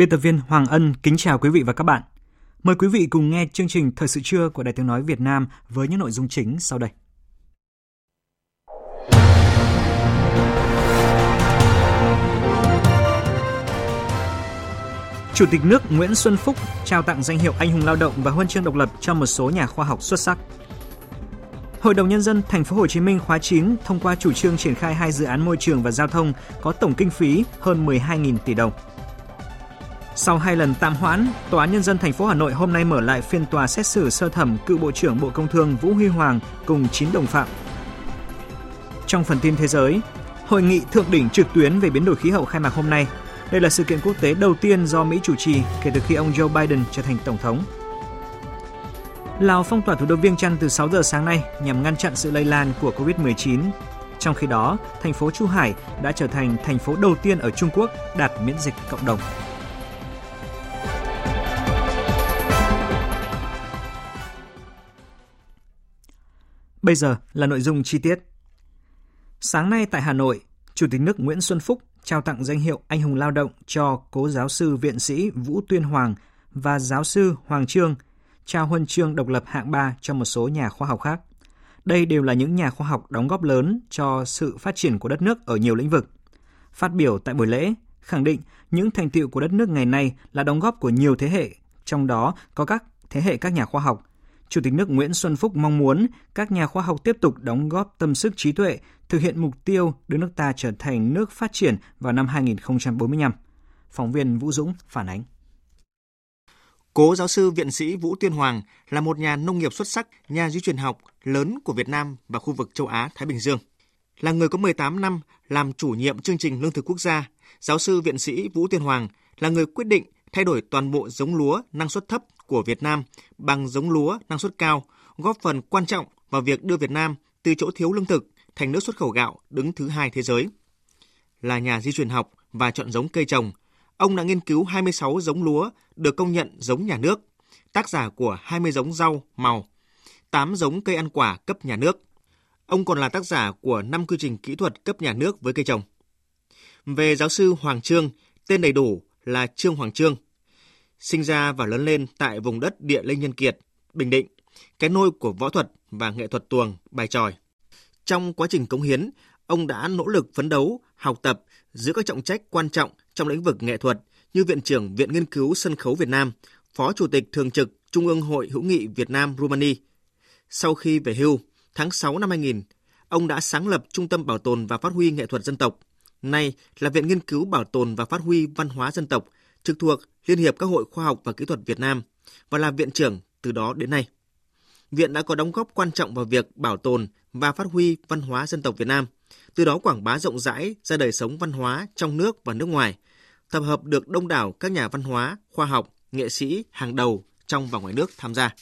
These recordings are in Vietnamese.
Biên tập viên Hoàng Ân kính chào quý vị và các bạn. Mời quý vị cùng nghe chương trình Thời sự trưa của Đài Tiếng Nói Việt Nam với những nội dung chính sau đây. Chủ tịch nước Nguyễn Xuân Phúc trao tặng danh hiệu Anh hùng lao động và huân chương độc lập cho một số nhà khoa học xuất sắc. Hội đồng nhân dân thành phố Hồ Chí Minh khóa 9 thông qua chủ trương triển khai hai dự án môi trường và giao thông có tổng kinh phí hơn 12.000 tỷ đồng. Sau hai lần tạm hoãn, Tòa án Nhân dân thành phố Hà Nội hôm nay mở lại phiên tòa xét xử sơ thẩm cựu Bộ trưởng Bộ Công Thương Vũ Huy Hoàng cùng 9 đồng phạm. Trong phần tin thế giới, Hội nghị thượng đỉnh trực tuyến về biến đổi khí hậu khai mạc hôm nay. Đây là sự kiện quốc tế đầu tiên do Mỹ chủ trì kể từ khi ông Joe Biden trở thành tổng thống. Lào phong tỏa thủ đô Viêng Chăn từ 6 giờ sáng nay nhằm ngăn chặn sự lây lan của Covid-19. Trong khi đó, thành phố Chu Hải đã trở thành thành phố đầu tiên ở Trung Quốc đạt miễn dịch cộng đồng. Bây giờ là nội dung chi tiết. Sáng nay tại Hà Nội, Chủ tịch nước Nguyễn Xuân Phúc trao tặng danh hiệu Anh hùng lao động cho cố giáo sư viện sĩ Vũ Tuyên Hoàng và giáo sư Hoàng Trương, trao huân chương độc lập hạng 3 cho một số nhà khoa học khác. Đây đều là những nhà khoa học đóng góp lớn cho sự phát triển của đất nước ở nhiều lĩnh vực. Phát biểu tại buổi lễ, khẳng định những thành tiệu của đất nước ngày nay là đóng góp của nhiều thế hệ, trong đó có các thế hệ các nhà khoa học, Chủ tịch nước Nguyễn Xuân Phúc mong muốn các nhà khoa học tiếp tục đóng góp tâm sức trí tuệ, thực hiện mục tiêu đưa nước ta trở thành nước phát triển vào năm 2045. Phóng viên Vũ Dũng phản ánh. Cố giáo sư viện sĩ Vũ Tuyên Hoàng là một nhà nông nghiệp xuất sắc, nhà di truyền học lớn của Việt Nam và khu vực châu Á Thái Bình Dương. Là người có 18 năm làm chủ nhiệm chương trình lương thực quốc gia, giáo sư viện sĩ Vũ Tuyên Hoàng là người quyết định thay đổi toàn bộ giống lúa năng suất thấp của Việt Nam bằng giống lúa năng suất cao, góp phần quan trọng vào việc đưa Việt Nam từ chỗ thiếu lương thực thành nước xuất khẩu gạo đứng thứ hai thế giới. Là nhà di truyền học và chọn giống cây trồng, ông đã nghiên cứu 26 giống lúa được công nhận giống nhà nước, tác giả của 20 giống rau, màu, 8 giống cây ăn quả cấp nhà nước. Ông còn là tác giả của 5 quy trình kỹ thuật cấp nhà nước với cây trồng. Về giáo sư Hoàng Trương, tên đầy đủ là Trương Hoàng Trương. Sinh ra và lớn lên tại vùng đất địa linh nhân kiệt, Bình Định, cái nôi của võ thuật và nghệ thuật tuồng, bài tròi. Trong quá trình cống hiến, ông đã nỗ lực phấn đấu, học tập, giữ các trọng trách quan trọng trong lĩnh vực nghệ thuật như Viện trưởng Viện Nghiên cứu Sân khấu Việt Nam, Phó Chủ tịch Thường trực Trung ương Hội hữu nghị Việt Nam Rumani. Sau khi về hưu, tháng 6 năm 2000, ông đã sáng lập Trung tâm Bảo tồn và Phát huy Nghệ thuật Dân tộc, nay là Viện Nghiên cứu Bảo tồn và Phát huy Văn hóa Dân tộc, trực thuộc Liên hiệp các hội khoa học và kỹ thuật Việt Nam và là viện trưởng từ đó đến nay. Viện đã có đóng góp quan trọng vào việc bảo tồn và phát huy văn hóa dân tộc Việt Nam, từ đó quảng bá rộng rãi ra đời sống văn hóa trong nước và nước ngoài, tập hợp được đông đảo các nhà văn hóa, khoa học, nghệ sĩ hàng đầu trong và ngoài nước tham gia.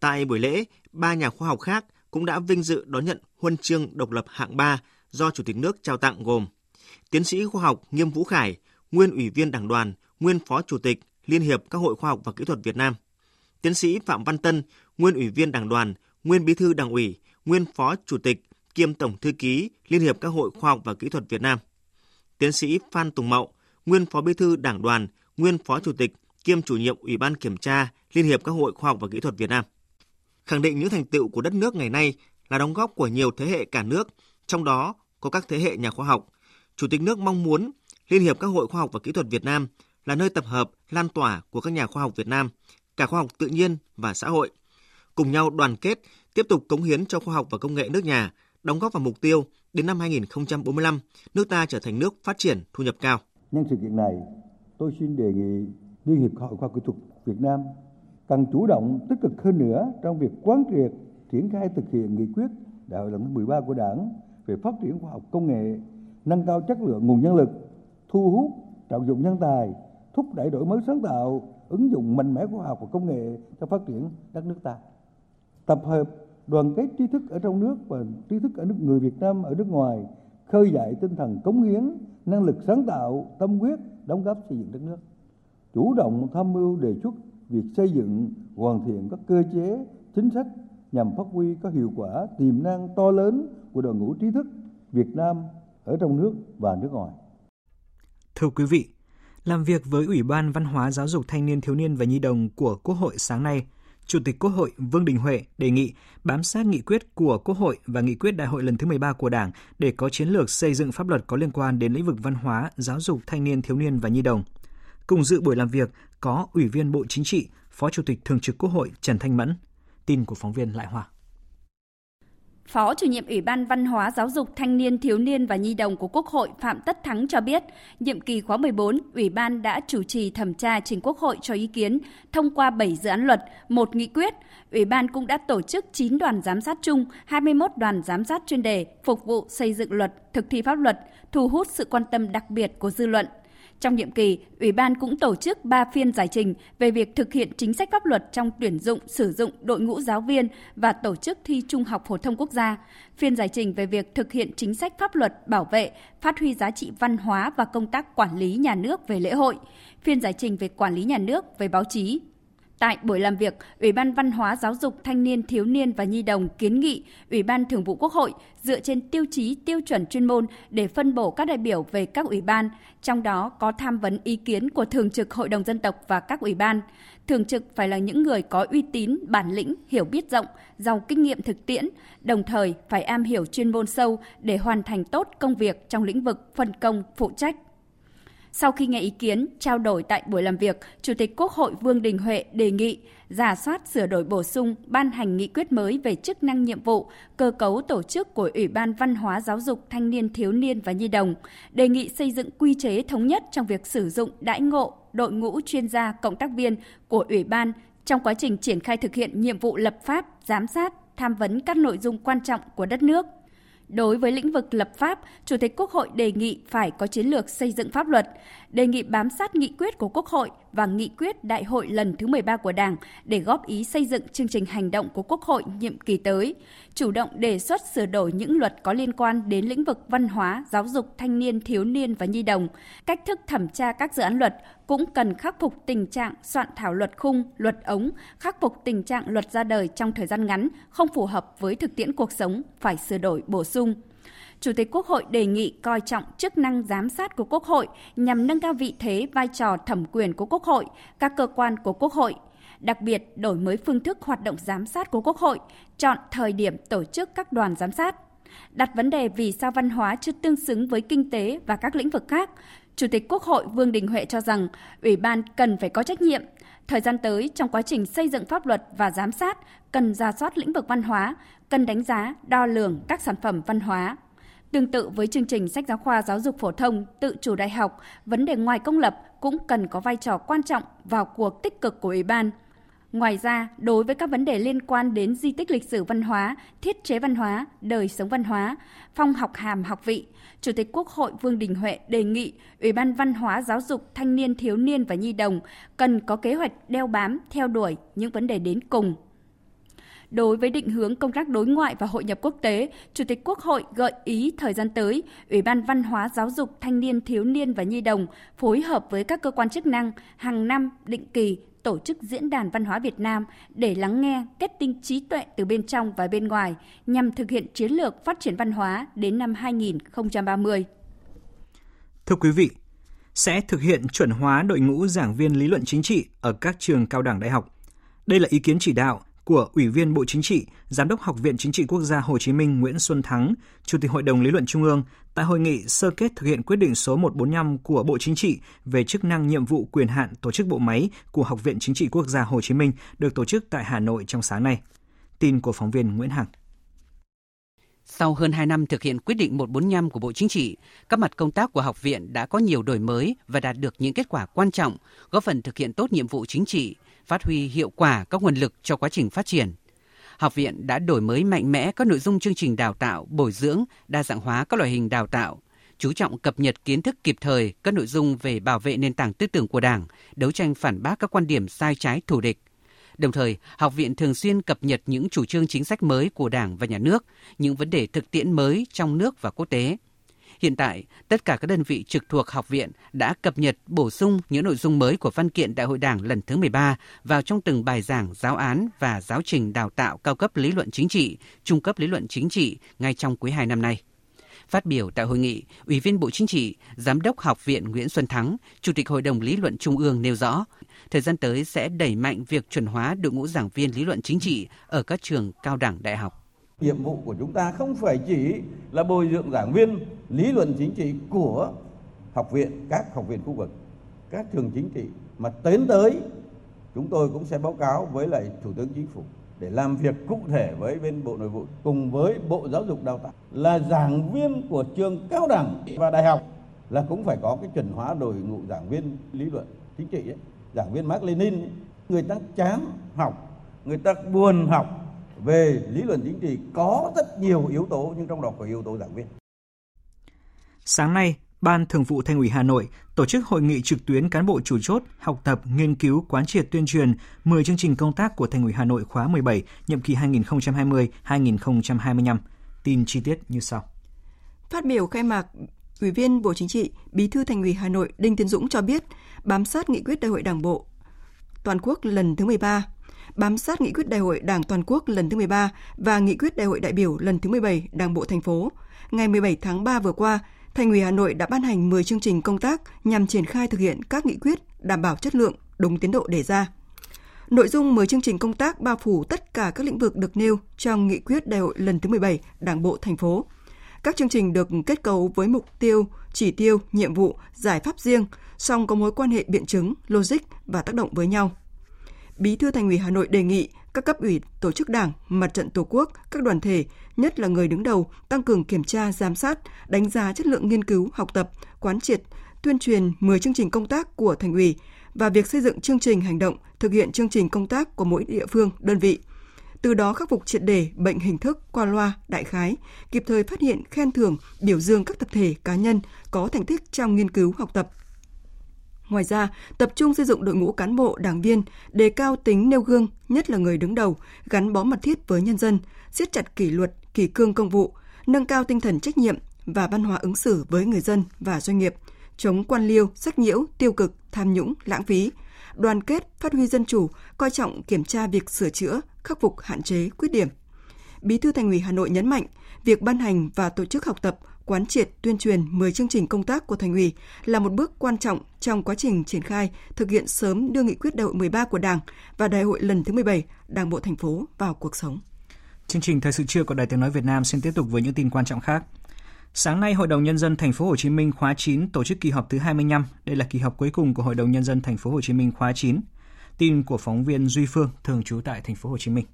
Tại buổi lễ, ba nhà khoa học khác cũng đã vinh dự đón nhận huân chương độc lập hạng 3 do Chủ tịch nước trao tặng gồm Tiến sĩ khoa học Nghiêm Vũ Khải, nguyên ủy viên Đảng đoàn, nguyên phó chủ tịch Liên hiệp các hội khoa học và kỹ thuật Việt Nam. Tiến sĩ Phạm Văn Tân, nguyên ủy viên Đảng đoàn, nguyên bí thư Đảng ủy, nguyên phó chủ tịch kiêm tổng thư ký Liên hiệp các hội khoa học và kỹ thuật Việt Nam. Tiến sĩ Phan Tùng Mậu, nguyên phó bí thư Đảng đoàn, nguyên phó chủ tịch kiêm chủ nhiệm Ủy ban kiểm tra Liên hiệp các hội khoa học và kỹ thuật Việt Nam. Khẳng định những thành tựu của đất nước ngày nay là đóng góp của nhiều thế hệ cả nước, trong đó có các thế hệ nhà khoa học. Chủ tịch nước mong muốn Liên hiệp các hội khoa học và kỹ thuật Việt Nam là nơi tập hợp, lan tỏa của các nhà khoa học Việt Nam, cả khoa học tự nhiên và xã hội, cùng nhau đoàn kết, tiếp tục cống hiến cho khoa học và công nghệ nước nhà, đóng góp vào mục tiêu đến năm 2045, nước ta trở thành nước phát triển thu nhập cao. Nhân sự kiện này, tôi xin đề nghị Liên hiệp Hội Khoa học Kỹ thuật Việt Nam cần chủ động tích cực hơn nữa trong việc quán triệt triển khai thực hiện nghị quyết đại hội lần thứ 13 của Đảng về phát triển khoa học công nghệ, nâng cao chất lượng nguồn nhân lực, thu hút, trọng dụng nhân tài, thúc đẩy đổi mới sáng tạo, ứng dụng mạnh mẽ khoa học và công nghệ cho phát triển đất nước ta. Tập hợp đoàn kết trí thức ở trong nước và trí thức ở nước người Việt Nam ở nước ngoài, khơi dậy tinh thần cống hiến, năng lực sáng tạo, tâm huyết, đóng góp xây dựng đất nước. Chủ động tham mưu đề xuất việc xây dựng, hoàn thiện các cơ chế, chính sách nhằm phát huy có hiệu quả tiềm năng to lớn của đội ngũ trí thức Việt Nam ở trong nước và nước ngoài. Thưa quý vị, làm việc với Ủy ban Văn hóa Giáo dục Thanh niên Thiếu niên và Nhi đồng của Quốc hội sáng nay, Chủ tịch Quốc hội Vương Đình Huệ đề nghị bám sát nghị quyết của Quốc hội và nghị quyết đại hội lần thứ 13 của Đảng để có chiến lược xây dựng pháp luật có liên quan đến lĩnh vực văn hóa, giáo dục, thanh niên, thiếu niên và nhi đồng. Cùng dự buổi làm việc có Ủy viên Bộ Chính trị, Phó Chủ tịch Thường trực Quốc hội Trần Thanh Mẫn. Tin của phóng viên Lại Hoa. Phó chủ nhiệm Ủy ban Văn hóa Giáo dục Thanh niên Thiếu niên và Nhi đồng của Quốc hội Phạm Tất Thắng cho biết, nhiệm kỳ khóa 14, Ủy ban đã chủ trì thẩm tra trình Quốc hội cho ý kiến, thông qua 7 dự án luật, một nghị quyết. Ủy ban cũng đã tổ chức 9 đoàn giám sát chung, 21 đoàn giám sát chuyên đề, phục vụ xây dựng luật, thực thi pháp luật, thu hút sự quan tâm đặc biệt của dư luận – trong nhiệm kỳ, Ủy ban cũng tổ chức 3 phiên giải trình về việc thực hiện chính sách pháp luật trong tuyển dụng, sử dụng đội ngũ giáo viên và tổ chức thi Trung học phổ thông quốc gia. Phiên giải trình về việc thực hiện chính sách pháp luật bảo vệ, phát huy giá trị văn hóa và công tác quản lý nhà nước về lễ hội. Phiên giải trình về quản lý nhà nước về báo chí, Tại buổi làm việc, Ủy ban Văn hóa Giáo dục Thanh niên Thiếu niên và Nhi đồng kiến nghị Ủy ban Thường vụ Quốc hội dựa trên tiêu chí tiêu chuẩn chuyên môn để phân bổ các đại biểu về các ủy ban, trong đó có tham vấn ý kiến của Thường trực Hội đồng Dân tộc và các ủy ban. Thường trực phải là những người có uy tín, bản lĩnh, hiểu biết rộng, giàu kinh nghiệm thực tiễn, đồng thời phải am hiểu chuyên môn sâu để hoàn thành tốt công việc trong lĩnh vực phân công, phụ trách. Sau khi nghe ý kiến, trao đổi tại buổi làm việc, Chủ tịch Quốc hội Vương Đình Huệ đề nghị giả soát sửa đổi bổ sung, ban hành nghị quyết mới về chức năng nhiệm vụ, cơ cấu tổ chức của Ủy ban Văn hóa Giáo dục Thanh niên Thiếu niên và Nhi đồng, đề nghị xây dựng quy chế thống nhất trong việc sử dụng đãi ngộ đội ngũ chuyên gia cộng tác viên của Ủy ban trong quá trình triển khai thực hiện nhiệm vụ lập pháp, giám sát, tham vấn các nội dung quan trọng của đất nước – Đối với lĩnh vực lập pháp, Chủ tịch Quốc hội đề nghị phải có chiến lược xây dựng pháp luật, đề nghị bám sát nghị quyết của Quốc hội và nghị quyết đại hội lần thứ 13 của Đảng để góp ý xây dựng chương trình hành động của Quốc hội nhiệm kỳ tới, chủ động đề xuất sửa đổi những luật có liên quan đến lĩnh vực văn hóa, giáo dục, thanh niên, thiếu niên và nhi đồng. Cách thức thẩm tra các dự án luật cũng cần khắc phục tình trạng soạn thảo luật khung, luật ống, khắc phục tình trạng luật ra đời trong thời gian ngắn không phù hợp với thực tiễn cuộc sống, phải sửa đổi bổ sung. Chủ tịch Quốc hội đề nghị coi trọng chức năng giám sát của Quốc hội nhằm nâng cao vị thế vai trò thẩm quyền của Quốc hội, các cơ quan của Quốc hội, đặc biệt đổi mới phương thức hoạt động giám sát của Quốc hội, chọn thời điểm tổ chức các đoàn giám sát. Đặt vấn đề vì sao văn hóa chưa tương xứng với kinh tế và các lĩnh vực khác, Chủ tịch Quốc hội Vương Đình Huệ cho rằng Ủy ban cần phải có trách nhiệm. Thời gian tới, trong quá trình xây dựng pháp luật và giám sát, cần ra soát lĩnh vực văn hóa, cần đánh giá, đo lường các sản phẩm văn hóa. Tương tự với chương trình sách giáo khoa giáo dục phổ thông, tự chủ đại học, vấn đề ngoài công lập cũng cần có vai trò quan trọng vào cuộc tích cực của Ủy ban. Ngoài ra, đối với các vấn đề liên quan đến di tích lịch sử văn hóa, thiết chế văn hóa, đời sống văn hóa, phong học hàm học vị, Chủ tịch Quốc hội Vương Đình Huệ đề nghị Ủy ban Văn hóa Giáo dục Thanh niên Thiếu niên và Nhi đồng cần có kế hoạch đeo bám, theo đuổi những vấn đề đến cùng Đối với định hướng công tác đối ngoại và hội nhập quốc tế, Chủ tịch Quốc hội gợi ý thời gian tới, Ủy ban Văn hóa Giáo dục Thanh niên Thiếu niên và Nhi đồng phối hợp với các cơ quan chức năng hàng năm định kỳ tổ chức diễn đàn văn hóa Việt Nam để lắng nghe kết tinh trí tuệ từ bên trong và bên ngoài nhằm thực hiện chiến lược phát triển văn hóa đến năm 2030. Thưa quý vị, sẽ thực hiện chuẩn hóa đội ngũ giảng viên lý luận chính trị ở các trường cao đẳng đại học. Đây là ý kiến chỉ đạo của Ủy viên Bộ Chính trị, Giám đốc Học viện Chính trị Quốc gia Hồ Chí Minh Nguyễn Xuân Thắng, Chủ tịch Hội đồng Lý luận Trung ương tại hội nghị sơ kết thực hiện quyết định số 145 của Bộ Chính trị về chức năng nhiệm vụ quyền hạn tổ chức bộ máy của Học viện Chính trị Quốc gia Hồ Chí Minh được tổ chức tại Hà Nội trong sáng nay. Tin của phóng viên Nguyễn Hằng. Sau hơn 2 năm thực hiện quyết định 145 của Bộ Chính trị, các mặt công tác của học viện đã có nhiều đổi mới và đạt được những kết quả quan trọng, góp phần thực hiện tốt nhiệm vụ chính trị, phát huy hiệu quả các nguồn lực cho quá trình phát triển. Học viện đã đổi mới mạnh mẽ các nội dung chương trình đào tạo, bồi dưỡng, đa dạng hóa các loại hình đào tạo, chú trọng cập nhật kiến thức kịp thời các nội dung về bảo vệ nền tảng tư tưởng của Đảng, đấu tranh phản bác các quan điểm sai trái thù địch, Đồng thời, học viện thường xuyên cập nhật những chủ trương chính sách mới của Đảng và Nhà nước, những vấn đề thực tiễn mới trong nước và quốc tế. Hiện tại, tất cả các đơn vị trực thuộc học viện đã cập nhật bổ sung những nội dung mới của văn kiện Đại hội Đảng lần thứ 13 vào trong từng bài giảng, giáo án và giáo trình đào tạo cao cấp lý luận chính trị, trung cấp lý luận chính trị ngay trong quý 2 năm nay. Phát biểu tại hội nghị, Ủy viên Bộ Chính trị, Giám đốc Học viện Nguyễn Xuân Thắng, Chủ tịch Hội đồng Lý luận Trung ương nêu rõ, thời gian tới sẽ đẩy mạnh việc chuẩn hóa đội ngũ giảng viên lý luận chính trị ở các trường cao đẳng đại học. Nhiệm vụ của chúng ta không phải chỉ là bồi dưỡng giảng viên lý luận chính trị của học viện, các học viện khu vực, các trường chính trị mà tiến tới chúng tôi cũng sẽ báo cáo với lại Thủ tướng Chính phủ để làm việc cụ thể với bên Bộ Nội vụ cùng với Bộ Giáo dục Đào tạo là giảng viên của trường cao đẳng và đại học là cũng phải có cái chuẩn hóa đội ngũ giảng viên lý luận chính trị ấy. giảng viên Mark Lenin ấy. người ta chán học người ta buồn học về lý luận chính trị có rất nhiều yếu tố nhưng trong đó có yếu tố giảng viên Sáng nay, Ban Thường vụ Thành ủy Hà Nội tổ chức hội nghị trực tuyến cán bộ chủ chốt học tập, nghiên cứu, quán triệt tuyên truyền 10 chương trình công tác của Thành ủy Hà Nội khóa 17, nhiệm kỳ 2020-2025. Tin chi tiết như sau. Phát biểu khai mạc, Ủy viên Bộ Chính trị, Bí thư Thành ủy Hà Nội Đinh Tiến Dũng cho biết, bám sát nghị quyết Đại hội Đảng bộ toàn quốc lần thứ 13, bám sát nghị quyết Đại hội Đảng toàn quốc lần thứ 13 và nghị quyết Đại hội đại biểu lần thứ 17 Đảng bộ thành phố. Ngày 17 tháng 3 vừa qua, Thành ủy Hà Nội đã ban hành 10 chương trình công tác nhằm triển khai thực hiện các nghị quyết đảm bảo chất lượng, đúng tiến độ đề ra. Nội dung 10 chương trình công tác bao phủ tất cả các lĩnh vực được nêu trong nghị quyết đại hội lần thứ 17 Đảng bộ thành phố. Các chương trình được kết cấu với mục tiêu, chỉ tiêu, nhiệm vụ, giải pháp riêng, song có mối quan hệ biện chứng, logic và tác động với nhau. Bí thư Thành ủy Hà Nội đề nghị các cấp ủy, tổ chức đảng, mặt trận tổ quốc, các đoàn thể, nhất là người đứng đầu, tăng cường kiểm tra, giám sát, đánh giá chất lượng nghiên cứu, học tập, quán triệt, tuyên truyền 10 chương trình công tác của thành ủy và việc xây dựng chương trình hành động, thực hiện chương trình công tác của mỗi địa phương, đơn vị. Từ đó khắc phục triệt đề bệnh hình thức qua loa, đại khái, kịp thời phát hiện, khen thưởng, biểu dương các tập thể, cá nhân có thành tích trong nghiên cứu học tập, Ngoài ra, tập trung xây dựng đội ngũ cán bộ, đảng viên, đề cao tính nêu gương, nhất là người đứng đầu, gắn bó mật thiết với nhân dân, siết chặt kỷ luật, kỷ cương công vụ, nâng cao tinh thần trách nhiệm và văn hóa ứng xử với người dân và doanh nghiệp, chống quan liêu, sách nhiễu, tiêu cực, tham nhũng, lãng phí, đoàn kết, phát huy dân chủ, coi trọng kiểm tra việc sửa chữa, khắc phục hạn chế, khuyết điểm. Bí thư Thành ủy Hà Nội nhấn mạnh, việc ban hành và tổ chức học tập quán triệt tuyên truyền 10 chương trình công tác của thành ủy là một bước quan trọng trong quá trình triển khai thực hiện sớm đưa nghị quyết đại hội 13 của Đảng và đại hội lần thứ 17 Đảng bộ thành phố vào cuộc sống. Chương trình thời sự trưa của Đài Tiếng nói Việt Nam xin tiếp tục với những tin quan trọng khác. Sáng nay, Hội đồng nhân dân thành phố Hồ Chí Minh khóa 9 tổ chức kỳ họp thứ 25. Đây là kỳ họp cuối cùng của Hội đồng nhân dân thành phố Hồ Chí Minh khóa 9. Tin của phóng viên Duy Phương thường trú tại thành phố Hồ Chí Minh.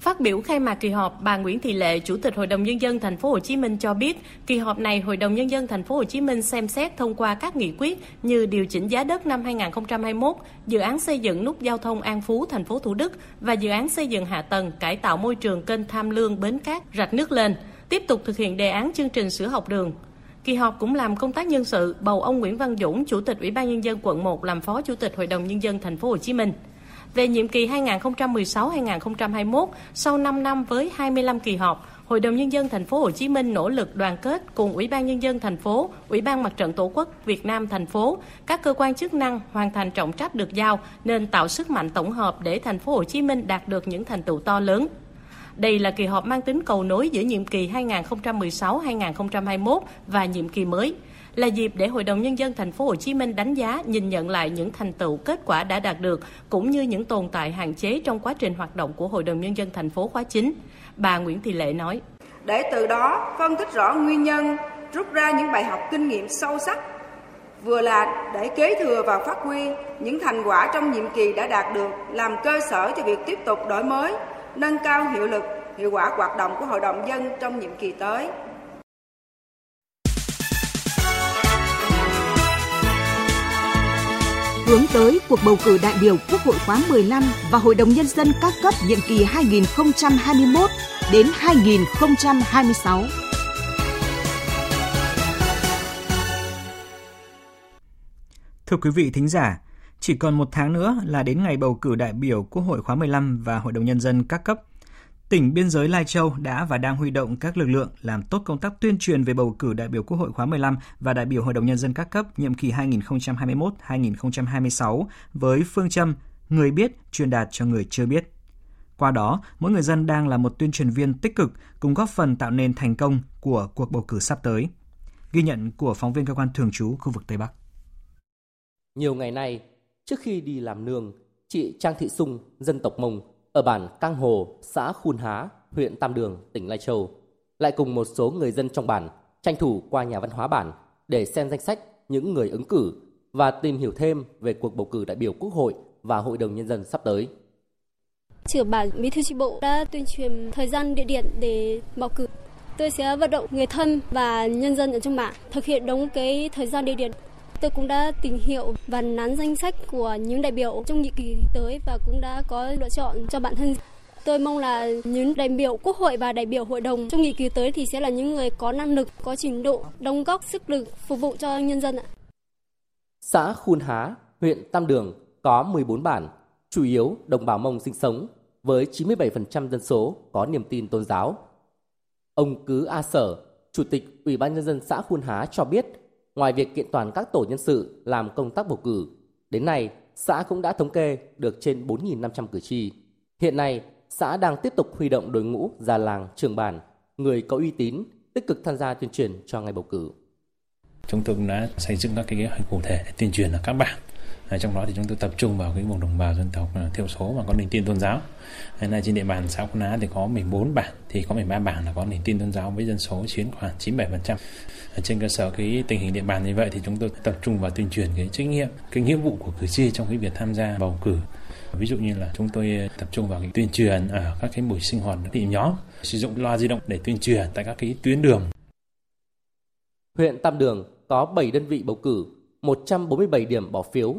Phát biểu khai mạc kỳ họp, bà Nguyễn Thị Lệ, Chủ tịch Hội đồng nhân dân thành phố Hồ Chí Minh cho biết, kỳ họp này Hội đồng nhân dân thành phố Hồ Chí Minh xem xét thông qua các nghị quyết như điều chỉnh giá đất năm 2021, dự án xây dựng nút giao thông An Phú thành phố Thủ Đức và dự án xây dựng hạ tầng cải tạo môi trường kênh Tham Lương Bến Cát rạch nước lên, tiếp tục thực hiện đề án chương trình sửa học đường. Kỳ họp cũng làm công tác nhân sự, bầu ông Nguyễn Văn Dũng, Chủ tịch Ủy ban nhân dân quận 1 làm Phó Chủ tịch Hội đồng nhân dân thành phố Hồ Chí Minh về nhiệm kỳ 2016-2021 sau 5 năm với 25 kỳ họp, Hội đồng nhân dân thành phố Hồ Chí Minh nỗ lực đoàn kết cùng Ủy ban nhân dân thành phố, Ủy ban Mặt trận Tổ quốc Việt Nam thành phố, các cơ quan chức năng hoàn thành trọng trách được giao nên tạo sức mạnh tổng hợp để thành phố Hồ Chí Minh đạt được những thành tựu to lớn. Đây là kỳ họp mang tính cầu nối giữa nhiệm kỳ 2016-2021 và nhiệm kỳ mới là dịp để Hội đồng nhân dân thành phố Hồ Chí Minh đánh giá, nhìn nhận lại những thành tựu kết quả đã đạt được cũng như những tồn tại hạn chế trong quá trình hoạt động của Hội đồng nhân dân thành phố khóa 9. Bà Nguyễn Thị Lệ nói: Để từ đó phân tích rõ nguyên nhân, rút ra những bài học kinh nghiệm sâu sắc vừa là để kế thừa và phát huy những thành quả trong nhiệm kỳ đã đạt được làm cơ sở cho việc tiếp tục đổi mới nâng cao hiệu lực hiệu quả hoạt động của Hội đồng dân trong nhiệm kỳ tới. Hướng tới cuộc bầu cử đại biểu Quốc hội khóa 15 và Hội đồng Nhân dân các cấp nhiệm kỳ 2021 đến 2026. Thưa quý vị thính giả, chỉ còn một tháng nữa là đến ngày bầu cử đại biểu Quốc hội khóa 15 và Hội đồng Nhân dân các cấp. Tỉnh biên giới Lai Châu đã và đang huy động các lực lượng làm tốt công tác tuyên truyền về bầu cử đại biểu Quốc hội khóa 15 và đại biểu Hội đồng Nhân dân các cấp nhiệm kỳ 2021-2026 với phương châm người biết truyền đạt cho người chưa biết. Qua đó, mỗi người dân đang là một tuyên truyền viên tích cực cùng góp phần tạo nên thành công của cuộc bầu cử sắp tới. Ghi nhận của phóng viên cơ quan thường trú khu vực Tây Bắc. Nhiều ngày nay, trước khi đi làm nương, chị Trang Thị Sung, dân tộc Mông, ở bản Cang Hồ, xã Khun Há, huyện Tam Đường, tỉnh Lai Châu, lại cùng một số người dân trong bản tranh thủ qua nhà văn hóa bản để xem danh sách những người ứng cử và tìm hiểu thêm về cuộc bầu cử đại biểu Quốc hội và Hội đồng Nhân dân sắp tới. Trưởng bản Bí thư tri bộ đã tuyên truyền thời gian địa điểm để bầu cử. Tôi sẽ vận động người thân và nhân dân ở trong bản thực hiện đúng cái thời gian địa điểm Tôi cũng đã tìm hiểu và nắn danh sách của những đại biểu trong nhiệm kỳ tới và cũng đã có lựa chọn cho bản thân. Tôi mong là những đại biểu quốc hội và đại biểu hội đồng trong nhiệm kỳ tới thì sẽ là những người có năng lực, có trình độ, đóng góp sức lực phục vụ cho nhân dân ạ. Xã Khuôn Há, huyện Tam Đường có 14 bản, chủ yếu đồng bào Mông sinh sống, với 97% dân số có niềm tin tôn giáo. Ông Cứ A Sở, Chủ tịch Ủy ban Nhân dân xã Khuôn Há cho biết Ngoài việc kiện toàn các tổ nhân sự làm công tác bầu cử, đến nay xã cũng đã thống kê được trên 4.500 cử tri. Hiện nay, xã đang tiếp tục huy động đội ngũ già làng, trường bản, người có uy tín, tích cực tham gia tuyên truyền cho ngày bầu cử. Chúng tôi cũng đã xây dựng các cái kế hoạch cụ thể để tuyên truyền ở các bản Ờ, trong đó thì chúng tôi tập trung vào cái vùng đồng bào dân tộc à, thiểu số và có niềm tin tôn giáo. Hiện nay trên địa bàn xã Quân Á thì có 14 bản thì có 13 bản là có niềm tin tôn giáo với dân số chiếm khoảng 97% ờ, trên cơ sở cái tình hình địa bàn như vậy thì chúng tôi tập trung vào tuyên truyền cái trách nhiệm cái nghĩa vụ của cử tri trong cái việc tham gia bầu cử. Ví dụ như là chúng tôi tập trung vào cái tuyên truyền ở các cái buổi sinh hoạt thị nhóm sử dụng loa di động để tuyên truyền tại các cái tuyến đường. Huyện Tam Đường có 7 đơn vị bầu cử 147 điểm bỏ phiếu